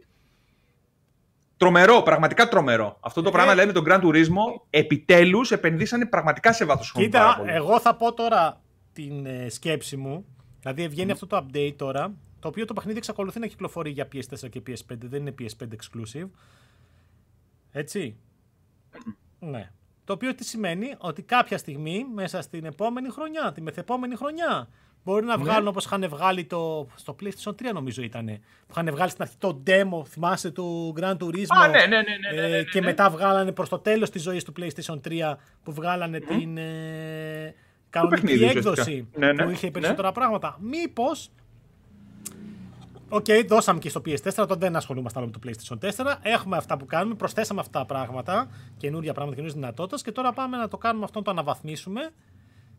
Τρομερό, πραγματικά τρομερό. Αυτό το Ε. πράγμα λέει με τον Grand Turismo επιτέλους επενδύσανε πραγματικά σε βάθος χρόνου. πάρα Κοίτα, πολύ. εγώ θα πω τώρα την ε, σκέψη μου. Δηλαδή βγαίνει αυτό το update τώρα, το οποίο το παιχνίδι εξακολουθεί να κυκλοφορεί για PS4 και PS5, δεν είναι PS5 exclusive. Έτσι. Ναι. Το οποίο τι σημαίνει ότι κάποια στιγμή μέσα στην επόμενη χρονιά, τη μεθεπόμενη χρονιά, μπορεί να βγάλουν όπως είχαν βγάλει το. στο PlayStation 3 νομίζω ήταν. Που είχαν βγάλει στην αρχή το demo, θυμάσαι, του Gran Turismo. Α, ναι, ναι, ναι, ναι, ναι, ναι, ε, ναι, και ναι. μετά βγάλανε προς το τέλος της ζωής του PlayStation 3 που βγάλανε την ε, κανονική παιχνίδι, έκδοση ουσιαστικά. Ναι, ναι, που είχε ναι. περισσότερα πράγματα. Μήπως Οκ, δώσαμε και στο PS4, τότε δεν ασχολούμαστε άλλο με το PlayStation 4. Έχουμε αυτά που κάνουμε, προσθέσαμε αυτά τα πράγματα, καινούργια πράγματα, καινούριες δυνατότητες και τώρα πάμε να το κάνουμε αυτό, να το αναβαθμίσουμε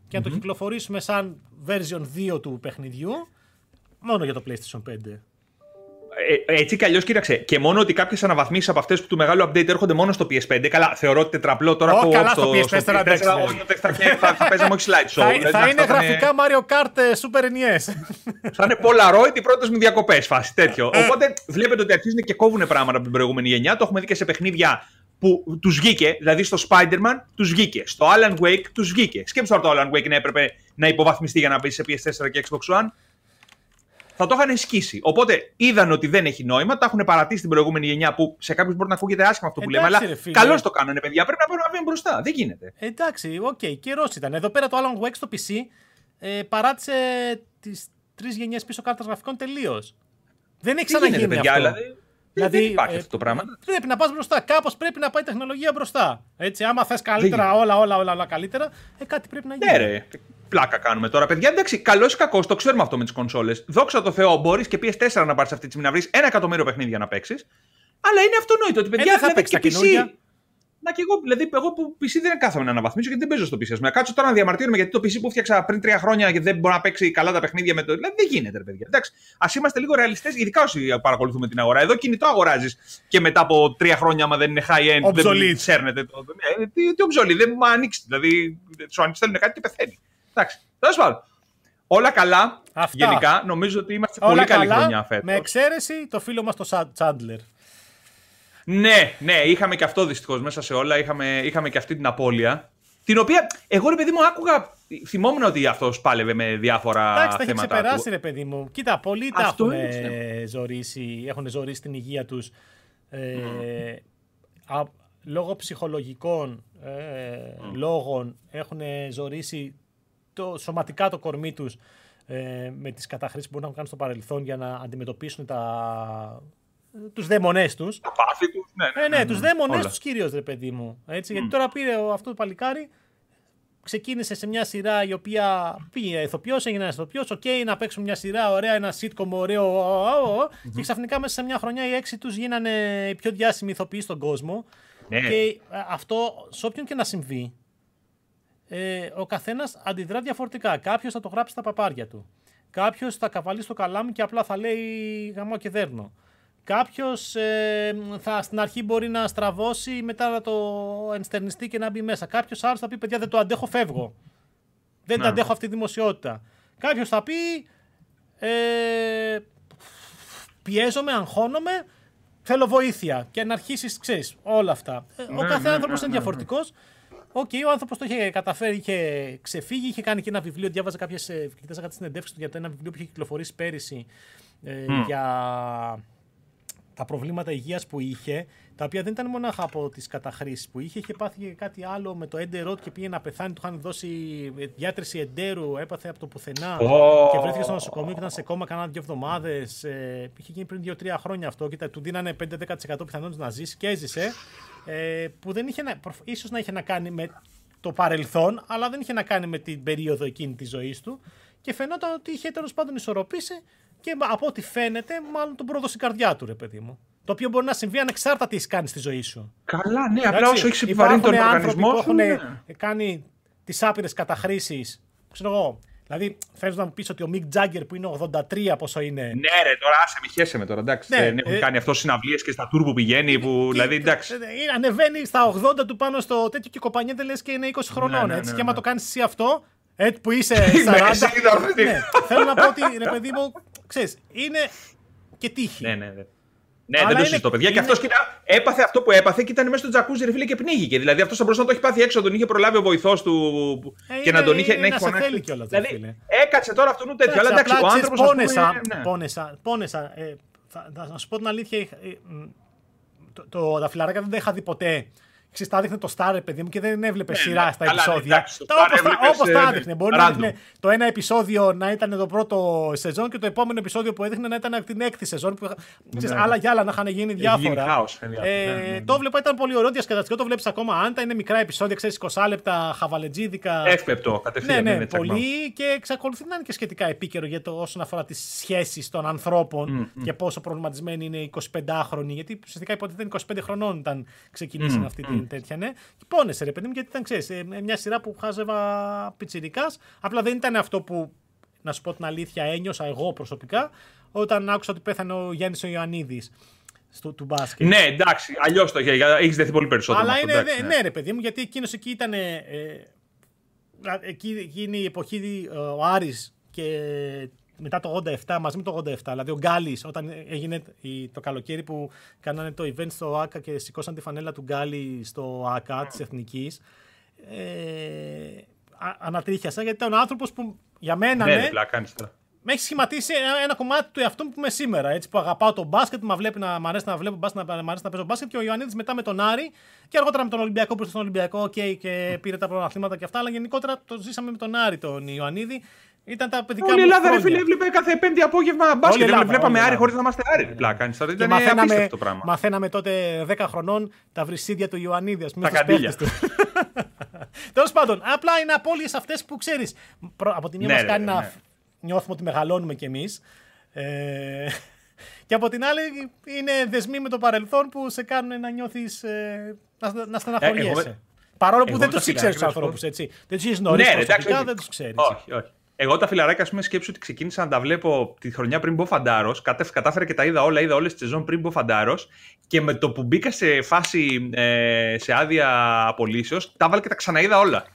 και να το κυκλοφορήσουμε σαν version 2 του παιχνιδιού μόνο για το PlayStation 5. ε, έτσι κι αλλιώς, κοίταξε. Και μόνο ότι κάποιες αναβαθμίσεις από αυτές που του μεγάλου update έρχονται μόνο στο PS5. Καλά, θεωρώ ότι τετραπλό τώρα oh, καλά στο, PS4. Στο PS4 όχι, θα, θα, θα παίζαμε όχι slideshow. θα, δηλαδή, θα είναι γραφικά Mario Kart ε, Super NES. θα είναι Polaroid οι πρώτες μου διακοπές, φάση τέτοιο. Ε. Οπότε βλέπετε ότι αρχίζουν και κόβουν πράγματα από την προηγούμενη γενιά. Το έχουμε δει και σε παιχνίδια που τους βγήκε, δηλαδή στο Spider-Man τους βγήκε. Στο Alan Wake τους βγήκε. Σκέψτε τώρα το Alan Wake να έπρεπε να υποβαθμιστεί για να μπει σε PS4 και Xbox One θα το είχαν σκίσει. Οπότε είδαν ότι δεν έχει νόημα, τα έχουν παρατήσει την προηγούμενη γενιά που σε κάποιους μπορεί να ακούγεται άσχημα αυτό που λέμε, αλλά καλώς το κάνανε, παιδιά. Πρέπει να βγουν μπροστά. Δεν γίνεται. Εντάξει, OK, okay, καιρός ήταν. Εδώ πέρα το Alan Wake στο PC ε, παράτησε τις τρεις γενιές πίσω κάρτας γραφικών τελείως. Δεν έχει ξαναγίνει παιδιά, αυτό. Δηλαδή, δηλαδή, δεν υπάρχει ε, αυτό το πράγμα. Πρέπει να πας μπροστά. Κάπως πρέπει να πάει η τεχνολογία μπροστά. Έτσι, άμα θες καλύτερα, όλα, όλα, όλα, όλα καλύτερα, ε, κάτι πρέπει να γίνει. Ναι, ρε πλάκα κάνουμε τώρα, παιδιά. Εντάξει, καλός ή κακός, το ξέρουμε αυτό με τις κονσόλες. Δόξα τω Θεώ, μπορείς και PS4 να πάρεις αυτή τη στιγμή να βρεις ένα εκατομμύριο παιχνίδια να παίξεις. Αλλά είναι αυτονόητο ότι παιδιά ε, θα παίξεις και PC. Να και εγώ, δηλαδή, εγώ που PC δεν κάθομαι να αναβαθμίσω γιατί δεν παίζω στο PC. Με κάτσω τώρα να διαμαρτύρομαι γιατί το PC που φτιάξα πριν τρία χρόνια και δεν μπορεί να παίξει καλά τα παιχνίδια με το. Δηλαδή δεν γίνεται, ρε παιδιά. Εντάξει, ας είμαστε λίγο ρεαλιστές, ειδικά όσοι παρακολουθούμε την αγορά. Εδώ κινητό αγοράζεις και μετά από τρία χρόνια, άμα δεν είναι high end, δεν σέρνεται. Το... Ε, τι, τι δεν μου ανοίξει. Δηλαδή, σου ανοίξει κάτι και πεθαίνει. Εντάξει. Τέλος πάντων. Όλα καλά. Αυτά. Γενικά νομίζω ότι είμαστε Όλα πολύ καλή χρονιά φέτος. Με εξαίρεση το φίλο μας το Τσάντλερ. Ναι, ναι, είχαμε και αυτό δυστυχώς μέσα σε όλα. Είχαμε, είχαμε και αυτή την απώλεια. Την οποία εγώ ρε παιδί μου άκουγα. Θυμόμουν ότι αυτός πάλευε με διάφορα Εντάξει, θέματα. Εντάξει, θα έχει ξεπεράσει ρε παιδί μου. Κοίτα, πολλοί τα έχουν ζωρίσει, έχουν ζωρίσει την υγεία τους. Ε, λόγω ψυχολογικών ε, λόγων έχουν ζορίσει το, σωματικά το κορμί τους ε, με τις καταχρήσεις που μπορούν να κάνουν στο παρελθόν για να αντιμετωπίσουν τα, τους δαίμονές τους. Τα πάθη τους, ναι. ναι, ναι, ναι, τους δαίμονές τους κυρίως, ρε παιδί μου. Έτσι, Γιατί τώρα πήρε αυτό το παλικάρι, ξεκίνησε σε μια σειρά η οποία πήγε ηθοποιός, έγινε ένα ηθοποιός, OK, okay, να παίξουμε μια σειρά, ωραία, ένα sitcom, ωραίο, και ξαφνικά μέσα σε μια χρονιά οι έξι τους γίνανε οι πιο διάσημοι ηθοποιοί στον κόσμο. Ναι. Και αυτό, σε όποιον και να συμβεί, ε, ο καθένας αντιδρά διαφορετικά. Κάποιος θα το γράψει στα παπάρια του. Κάποιος θα καβαλεί στο καλάμι και απλά θα λέει γαμό και δέρνο. Κάποιος ε, θα στην αρχή μπορεί να στραβώσει, μετά να το ενστερνιστεί και να μπει μέσα. Κάποιος άλλος θα πει: Παιδιά, δεν το αντέχω, φεύγω. Δεν το αντέχω αυτή τη δημοσιότητα. Κάποιος θα πει: ε, Πιέζομαι, αγχώνομαι, θέλω βοήθεια. Και να αρχίσεις, ξέρεις, όλα αυτά. Ε, ο ναι, κάθε ναι, άνθρωπος ναι, είναι διαφορετικός. OK, okay, ο άνθρωπος το είχε καταφέρει, είχε ξεφύγει, είχε κάνει και ένα βιβλίο. Διάβαζα κάποιες. Κοίταζα κάτι συνεντεύξεις του για το ένα βιβλίο που είχε κυκλοφορήσει πέρυσι ε, για τα προβλήματα υγείας που είχε, τα οποία δεν ήταν μονάχα από τις καταχρήσεις που είχε. Είχε πάθει και κάτι άλλο με το έντερό και πήγε να πεθάνει. Του είχαν δώσει διάτρηση εντέρου, έπαθε από το πουθενά oh. και βρέθηκε στο νοσοκομείο και ήταν σε κόμμα κανένα δύο εβδομάδες. Ε, είχε γίνει πριν δύο-τρία χρόνια αυτό και του δίνανε 5-10% πιθανότητα να ζήσει και έζησε ε, που δεν είχε να, ίσως να είχε να κάνει με το παρελθόν, αλλά δεν είχε να κάνει με την περίοδο εκείνη της ζωής του και φαινόταν ότι είχε τέλος πάντων ισορροπήσει και από ό,τι φαίνεται, μάλλον τον πρόδωσε η καρδιά του, ρε παιδί μου. Το οποίο μπορεί να συμβεί ανεξάρτητα τι έχει κάνει στη ζωή σου. Καλά, ναι, απλά όσο έχεις επιβαρύνει τον οργανισμό. Που έχουν ναι. κάνει τις άπειρες καταχρήσεις. Ξέρω εγώ, Δηλαδή, θέλω να μου πεις ότι ο Μικ Τζάγκερ που είναι 83, πόσο είναι. Ναι, ρε, τώρα άσε με χέσε με τώρα. Εντάξει, ναι, δεν έχουν ε, κάνει αυτός συναυλίες και στα τουρ που πηγαίνει. Που, δηλαδή, εντάξει. Ε, ε, ανεβαίνει στα 80 του πάνω στο τέτοιο και κοπανιέται λες και είναι 20 χρονών. Ναι, ναι, έτσι, ναι, και άμα το κάνεις εσύ αυτό, έτσι που είσαι *laughs* 40. ναι, θέλω να πω ότι ρε παιδί μου, ξέρεις, είναι και τύχη. Ναι, ναι, ναι. Ναι, Αλλά δεν το συζητώ, παιδιά. Είναι... Και αυτός κοίτα, έπαθε αυτό που έπαθε και ήταν μέσα στο τζακούζι, ρε φίλε, και πνίγηκε. Δηλαδή αυτός θα μπορούσε να το έχει πάθει έξω, τον είχε προλάβει ο βοηθός του ε, και είναι, να τον είχε να έχει φωνάξει. Δηλαδή έκατσε τώρα αυτόν ούτε τέτοιο. Αλλά εντάξει, ο άνθρωπος. Πόνεσα. Ναι. Πόνεσα. πόνεσα ε, θα, θα, σου πω την αλήθεια. Ε, το, το, τα φιλαράκια δεν τα είχα δει ποτέ Ξέρεις, τα έδειχνε το Star, παιδί μου, και δεν έβλεπε ναι, σειρά ναι, στα επεισόδια. Όπως τα έδειχνε. Μπορεί να έδειχνε το ένα επεισόδιο να ήταν το πρώτο σεζόν και το επόμενο επεισόδιο που έδειχνε να ήταν την έκτη σεζόν. Που, ξέρεις, ναι. άλλα για άλλα να είχαν γίνει διάφορα. Ε, ναι, ναι, το βλέπω, ήταν πολύ ωραίο διασκεδαστικό. Το βλέπεις ακόμα αν είναι μικρά επεισόδια, ξέρεις 20 λεπτά, χαβαλετζίδικα. Εύπεπτο, κατευθείαν. Ναι, ναι, πολύ και εξακολουθεί να είναι και σχετικά επίκαιρο για το, όσον αφορά τις σχέσεις των ανθρώπων και πόσο προβληματισμένοι είναι οι 25χρονοι. Γιατί ουσιαστικά υποτίθεται 25 χρονών ήταν ξεκινήσει αυτή την τέτοια, ναι. Και πόνεσε, ρε παιδί μου, γιατί ήταν, ξέρεις, ε, μια σειρά που χάζευα πιτσιρικάς. Απλά δεν ήταν αυτό που να σου πω την αλήθεια, ένιωσα εγώ προσωπικά όταν άκουσα ότι πέθανε ο Γιάννης ο Ιωαννίδης στο, του μπάσκετ. Ναι, εντάξει, αλλιώς το έχεις δεθεί πολύ περισσότερο. Αλλά είναι, εντάξει, ναι. ναι. ρε παιδί μου, γιατί εκείνος εκεί ήταν. Ε, εκεί, εκείνη η εποχή ο Άρης και μετά το 87, μαζί με το 87. Δηλαδή ο Γκάλι, όταν έγινε το καλοκαίρι που κάνανε το event στο ΑΚΑ και σηκώσαν τη φανέλα του Γκάλι στο ΑΚΑ της Εθνικής. Ε, ανατρίχιασα γιατί ήταν ο άνθρωπος που για μένα. Ναι, ναι, με έχει σχηματίσει ένα, ένα κομμάτι του εαυτού μου που είμαι σήμερα. Έτσι, που αγαπάω τον μπάσκετ, που βλέπει να μ' αρέσει να βλέπω μπάσκετ, να μ' αρέσει να παίζω μπάσκετ. Και ο Ιωαννίδης μετά με τον Άρη και αργότερα με τον Ολυμπιακό που ήρθε στον Ολυμπιακό okay, και πήρε τα πρωταθλήματα και αυτά. Αλλά γενικότερα το ζήσαμε με τον Άρη τον Ιωαννίδη. Ήταν τα παιδικά Όλη η Ελλάδα, ρε φίλε, έβλεπε κάθε πέμπτη απόγευμα μπάσκετ. Δεν βλέπαμε Άρη χωρίς να είμαστε Άρη. Πλάκα. Ήταν μαθαίναμε, το πράγμα. Μαθαίναμε τότε 10 χρονών τα βρυσίδια του Ιωαννίδης. Τα καντήλια. *laughs* Τέλος πάντων, απλά είναι απώλειες αυτές που ξέρεις. Από τη μία ναι, μας κάνει να ναι. νιώθουμε ότι μεγαλώνουμε κι εμείς. Ε, *laughs* και από την άλλη είναι δεσμοί με το παρελθόν που σε κάνουν να νιώθεις. Ε, να, να στεναχωριέσαι. Ε, Παρόλο που δεν τους ήξερες τους ανθρώπους, έτσι. Δεν τους είχες γνωρίσει ναι, προσωπικά, δεν τους ξέρεις. Όχι, όχι. Εγώ τα φιλαράκια, ας πούμε, σκέψω ότι ξεκίνησα να τα βλέπω τη χρονιά πριν μπω φαντάρος. Κατάφερα και τα είδα όλα, είδα όλες τις σεζόν πριν μπω φαντάρος. Και με το που μπήκα σε φάση ε, σε άδεια απολύσεως, τα έβαλα και τα ξαναείδα όλα.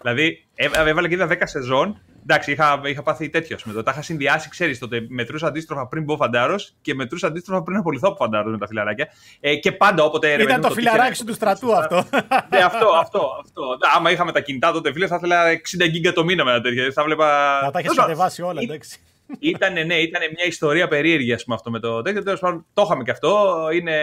Δηλαδή, έβαλα και είδα 10 σεζόν εντάξει, είχα, είχα πάθει τέτοιο. Με το τα είχα συνδυάσει, ξέρεις, τότε μετρούσα αντίστροφα πριν μπω φαντάρος και μετρούσα αντίστροφα πριν απολυθώ από φαντάρος με τα φιλαράκια. Ε, και πάντα όποτε έρευνα. Ήταν το, το φιλαράκι του στρατού αυτό. *laughs* ναι, αυτό, αυτό. αυτό. Άμα είχαμε τα κινητά τότε, φίλε, θα ήθελα 60 γίγκα το μήνα με τα τέτοια. Θα βλέπα. Να τα έχεις κατεβάσει όλα, εντάξει. Ήταν, ναι, ήταν μια ιστορία περίεργη ας πούμε, αυτό με το τέτοιο. Τέλος πάντων, το είχαμε και αυτό. Είναι,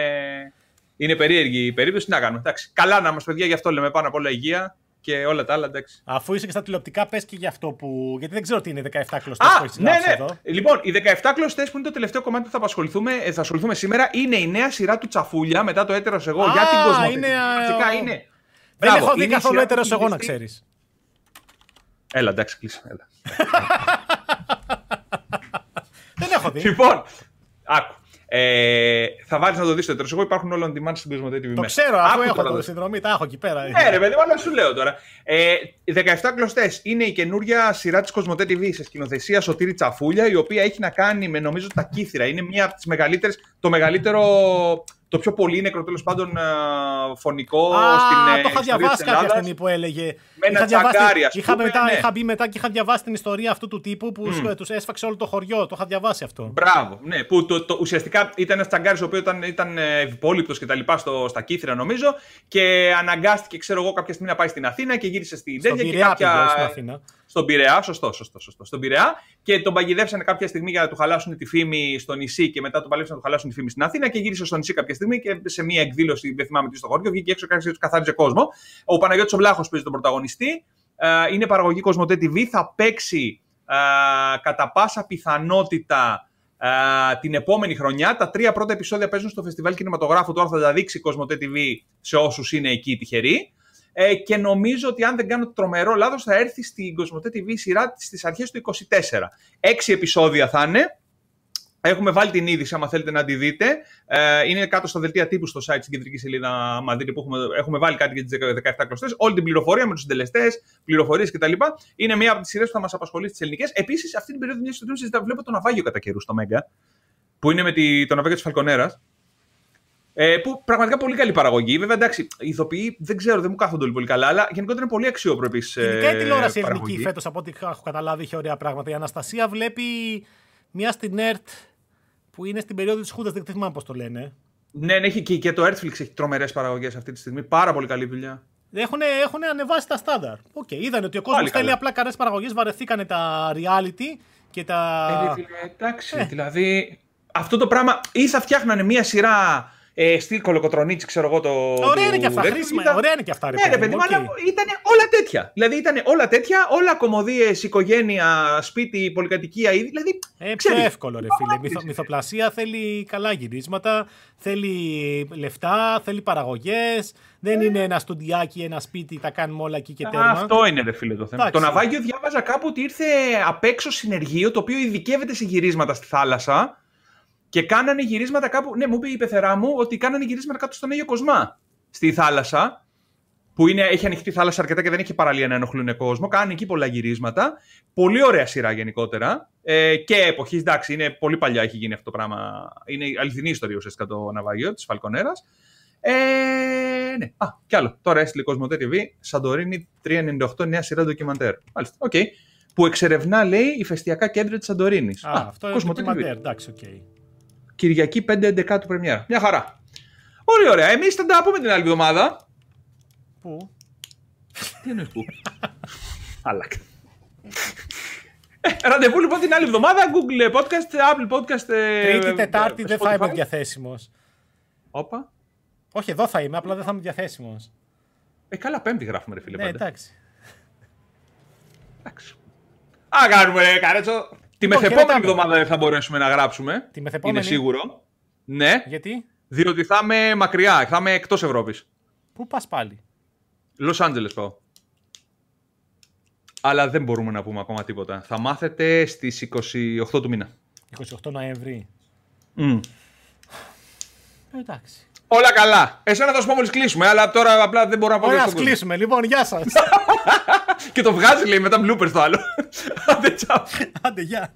είναι περίεργη η περίπτωση. Τι να κάνουμε. Εντάξει. Καλά να μα, παιδιά, γι' αυτό λέμε πάνω απ' όλα υγεία και όλα τα άλλα, εντάξει. Αφού είσαι και στα τηλεοπτικά, πες και γι' αυτό που. Γιατί δεν ξέρω τι είναι 17 κλωστές που έχεις ναι, ναι. Εδώ. Λοιπόν, οι 17 κλωστές που είναι το τελευταίο κομμάτι που θα, απασχοληθούμε, ε, θα ασχοληθούμε σήμερα είναι η νέα σειρά του Τσαφούλια μετά το έτερος εγώ για την κοσμοτική. Είναι, Βασικά είναι. Δεν έχω δει καθόλου έτερος εγώ να ξέρεις. Έλα, εντάξει, κλείσε. Έλα. *laughs* δεν έχω δει. Λοιπόν, άκου. Ε, θα βάλεις να το δεις το τέλος. Εγώ υπάρχουν όλα on demand στην Cosmote TV. Το ξέρω, αφού έχω το συνδρομή, τα έχω εκεί πέρα. Ναι, ρε παιδί, αλλά σου λέω τώρα. Ε, 17 κλωστές είναι η καινούρια σειρά της Cosmote TV σε σκηνοθεσία Σωτήρη Τσαφούλια, η οποία έχει να κάνει με νομίζω τα κύθρα. Είναι μια από τις μεγαλύτερες, το μεγαλύτερο το πιο πολύ νεκρό τέλος πάντων ε, φωνικό Α, στην ε, Το είχα διαβάσει κάποια στιγμή που έλεγε. Με ένα τσακάρι, είχα, μετά, ναι. είχα μπει μετά και είχα διαβάσει την ιστορία αυτού του τύπου που mm. τους έσφαξε όλο το χωριό. Το είχα διαβάσει αυτό. Μπράβο. Ναι, που το, το, ουσιαστικά ήταν ένας τσαγκάρι ο οποίος ήταν, ήταν ευπόλοιπτο και τα λοιπά στο, στα κύθρα νομίζω και αναγκάστηκε, ξέρω εγώ, κάποια στιγμή να πάει στην Αθήνα και γύρισε στην Τέτοια και κάποια. Στην Αθήνα. Στον Πειραιά, σωστό, σωστό, σωστό. Στον Πειραιά και τον παγιδεύσανε κάποια στιγμή για να του χαλάσουν τη φήμη στο νησί και μετά τον παλέψαν να του χαλάσουν τη φήμη στην Αθήνα και γύρισε στο νησί κάποια στιγμή και σε μια εκδήλωση, δεν θυμάμαι τι στο χώρο, βγήκε έξω και του καθάριζε κόσμο. Ο Παναγιώτης Βλάχος παίζει τον πρωταγωνιστή. Ε, είναι παραγωγή Κοσμοτέ TV. Θα παίξει ε, κατά πάσα πιθανότητα ε, την επόμενη χρονιά. Τα τρία πρώτα επεισόδια παίζουν στο φεστιβάλ κινηματογράφου. Τώρα θα τα δείξει Κοσμοτέ TV σε όσους είναι εκεί τυχεροί. Ε, και νομίζω ότι αν δεν κάνω τρομερό λάθος, θα έρθει στην Κοσμοτέ TV σειρά στις αρχές του 24. Έξι επεισόδια θα είναι. Έχουμε βάλει την είδηση, άμα θέλετε να τη δείτε. Ε, είναι κάτω στο δελτία τύπου στο site στην κεντρική σελίδα Μαδρίτη που έχουμε, έχουμε βάλει κάτι για τις 17 κλωστές. Όλη την πληροφορία με τους συντελεστές, πληροφορίες κτλ. Είναι μία από τις σειρές που θα μας απασχολήσει στι ελληνικές. Επίσης, αυτή την περίοδο μιας συζητήσεων βλέπω το ναυάγιο κατά καιρού στο Μέγκα. Που είναι με τη, το ναυάγιο της Φαλκονέρας. Ε, που πραγματικά πολύ καλή παραγωγή. Βέβαια, εντάξει, οι ηθοποιοί δεν ξέρω, δεν μου κάθονται όλοι πολύ καλά, αλλά γενικότερα είναι πολύ αξιόπρεπης. Ειδικά η τηλεόραση ελληνική φέτος, από ό,τι έχω καταλάβει, είχε ωραία πράγματα. Η Αναστασία βλέπει μια στην ΕΡΤ που είναι στην περίοδο της Χούντας, δεν θυμάμαι πώς το λένε. Ναι, ναι, έχει και, και το ERTFLIX έχει τρομερές παραγωγές αυτή τη στιγμή. Πάρα πολύ καλή δουλειά. Έχουν, έχουν ανεβάσει τα στάνταρ. OK, okay, είδαν ότι ο κόσμος θέλει απλά καλές παραγωγές, βαρεθήκανε τα reality και τα. Ε, εντάξει, ε. δηλαδή αυτό το πράγμα ή θα φτιάχνανε μία σειρά ε, στυλ κολοκοτρονίτσι, ξέρω εγώ το. Ωραία είναι και αυτά. Χρήσιμα. Ήταν... Ωραία είναι και αυτά. Ρε, ναι, ρε παιδί μου, αλλά ήταν όλα τέτοια. Δηλαδή ήταν όλα τέτοια, όλα κωμωδίες, οικογένεια, σπίτι, πολυκατοικία. Δηλαδή, ε, πιο εύκολο, ρε φίλε. Μυθο, μυθοπλασία θέλει καλά γυρίσματα, θέλει λεφτά, θέλει παραγωγές. Δεν ε. είναι ένα στοντιάκι, ένα σπίτι, τα κάνουμε όλα εκεί και τέρμα. Αυτό είναι, ρε φίλε, το θέμα. Το ναυάγιο διάβαζα κάπου ότι ήρθε απ' έξω συνεργείο το οποίο ειδικεύεται σε γυρίσματα στη θάλασσα και κάνανε γυρίσματα κάπου. Ναι, μου είπε η πεθερά μου ότι κάνανε γυρίσματα κάτω στον Άγιο Κοσμά στη θάλασσα. που είναι, έχει ανοιχτή θάλασσα αρκετά και δεν έχει παραλία να ενοχλούν κόσμο. Κάνει εκεί πολλά γυρίσματα. Πολύ ωραία σειρά γενικότερα. Ε, και εποχής, εντάξει, είναι πολύ παλιά έχει γίνει αυτό το πράγμα. Είναι αληθινή ιστορία ουσιαστικά το ναυάγιο της Φαλκονέρας. Ε, ναι. Α, κι άλλο. Τώρα έστειλε Cosmote TV, Σαντορίνη 398, νέα σειρά ντοκιμαντέρ. Μάλιστα. OK. Okay. Που εξερευνά, λέει, ηφαιστειακά κέντρα της Σαντορίνης. Α, Α, αυτό είναι ντοκιμαντέρ. Εντάξει, OK. Okay. Κυριακή 5-11 του Πρεμιέρα. Μια χαρά. Πολύ ωραία. Εμείς θα τα πούμε την άλλη εβδομάδα. Πού; Τι εννοείς πού; Αλάκα. Ε, ραντεβού λοιπόν την άλλη εβδομάδα. Google Podcast, Apple Podcast. Ε, Τρίτη, Τετάρτη δεν θα είμαι διαθέσιμος. Όπα. Όχι, εδώ θα είμαι, απλά δεν θα είμαι διαθέσιμος. Ε, καλά, Πέμπτη γράφουμε, ρε φίλε. Ναι, εντάξει. Εντάξει. Α, κάνουμε, ρε, καρέτσο. Τη λοιπόν, μεθεπόμενη εβδομάδα δεν θα μπορέσουμε να γράψουμε. Τη μεθεπόμενη. Είναι σίγουρο. Ναι. Γιατί; Διότι θα είμαι μακριά, θα είμαι εκτός Ευρώπης. Πού πας πάλι; Λος Άντζελες πάω. Αλλά δεν μπορούμε να πούμε ακόμα τίποτα. Θα μάθετε στις 28 του μήνα. 28 Νοέμβρη. Mm. εντάξει. Όλα καλά. Εσένα θα σου πω μόλις κλείσουμε, αλλά τώρα απλά δεν μπορώ να πω Ωραία, ας κλείσουμε. Λοιπόν, γεια σας. *laughs* και το βγάζει λέει μετά bloopers το άλλο. *laughs* Άντε, Άντε, γεια.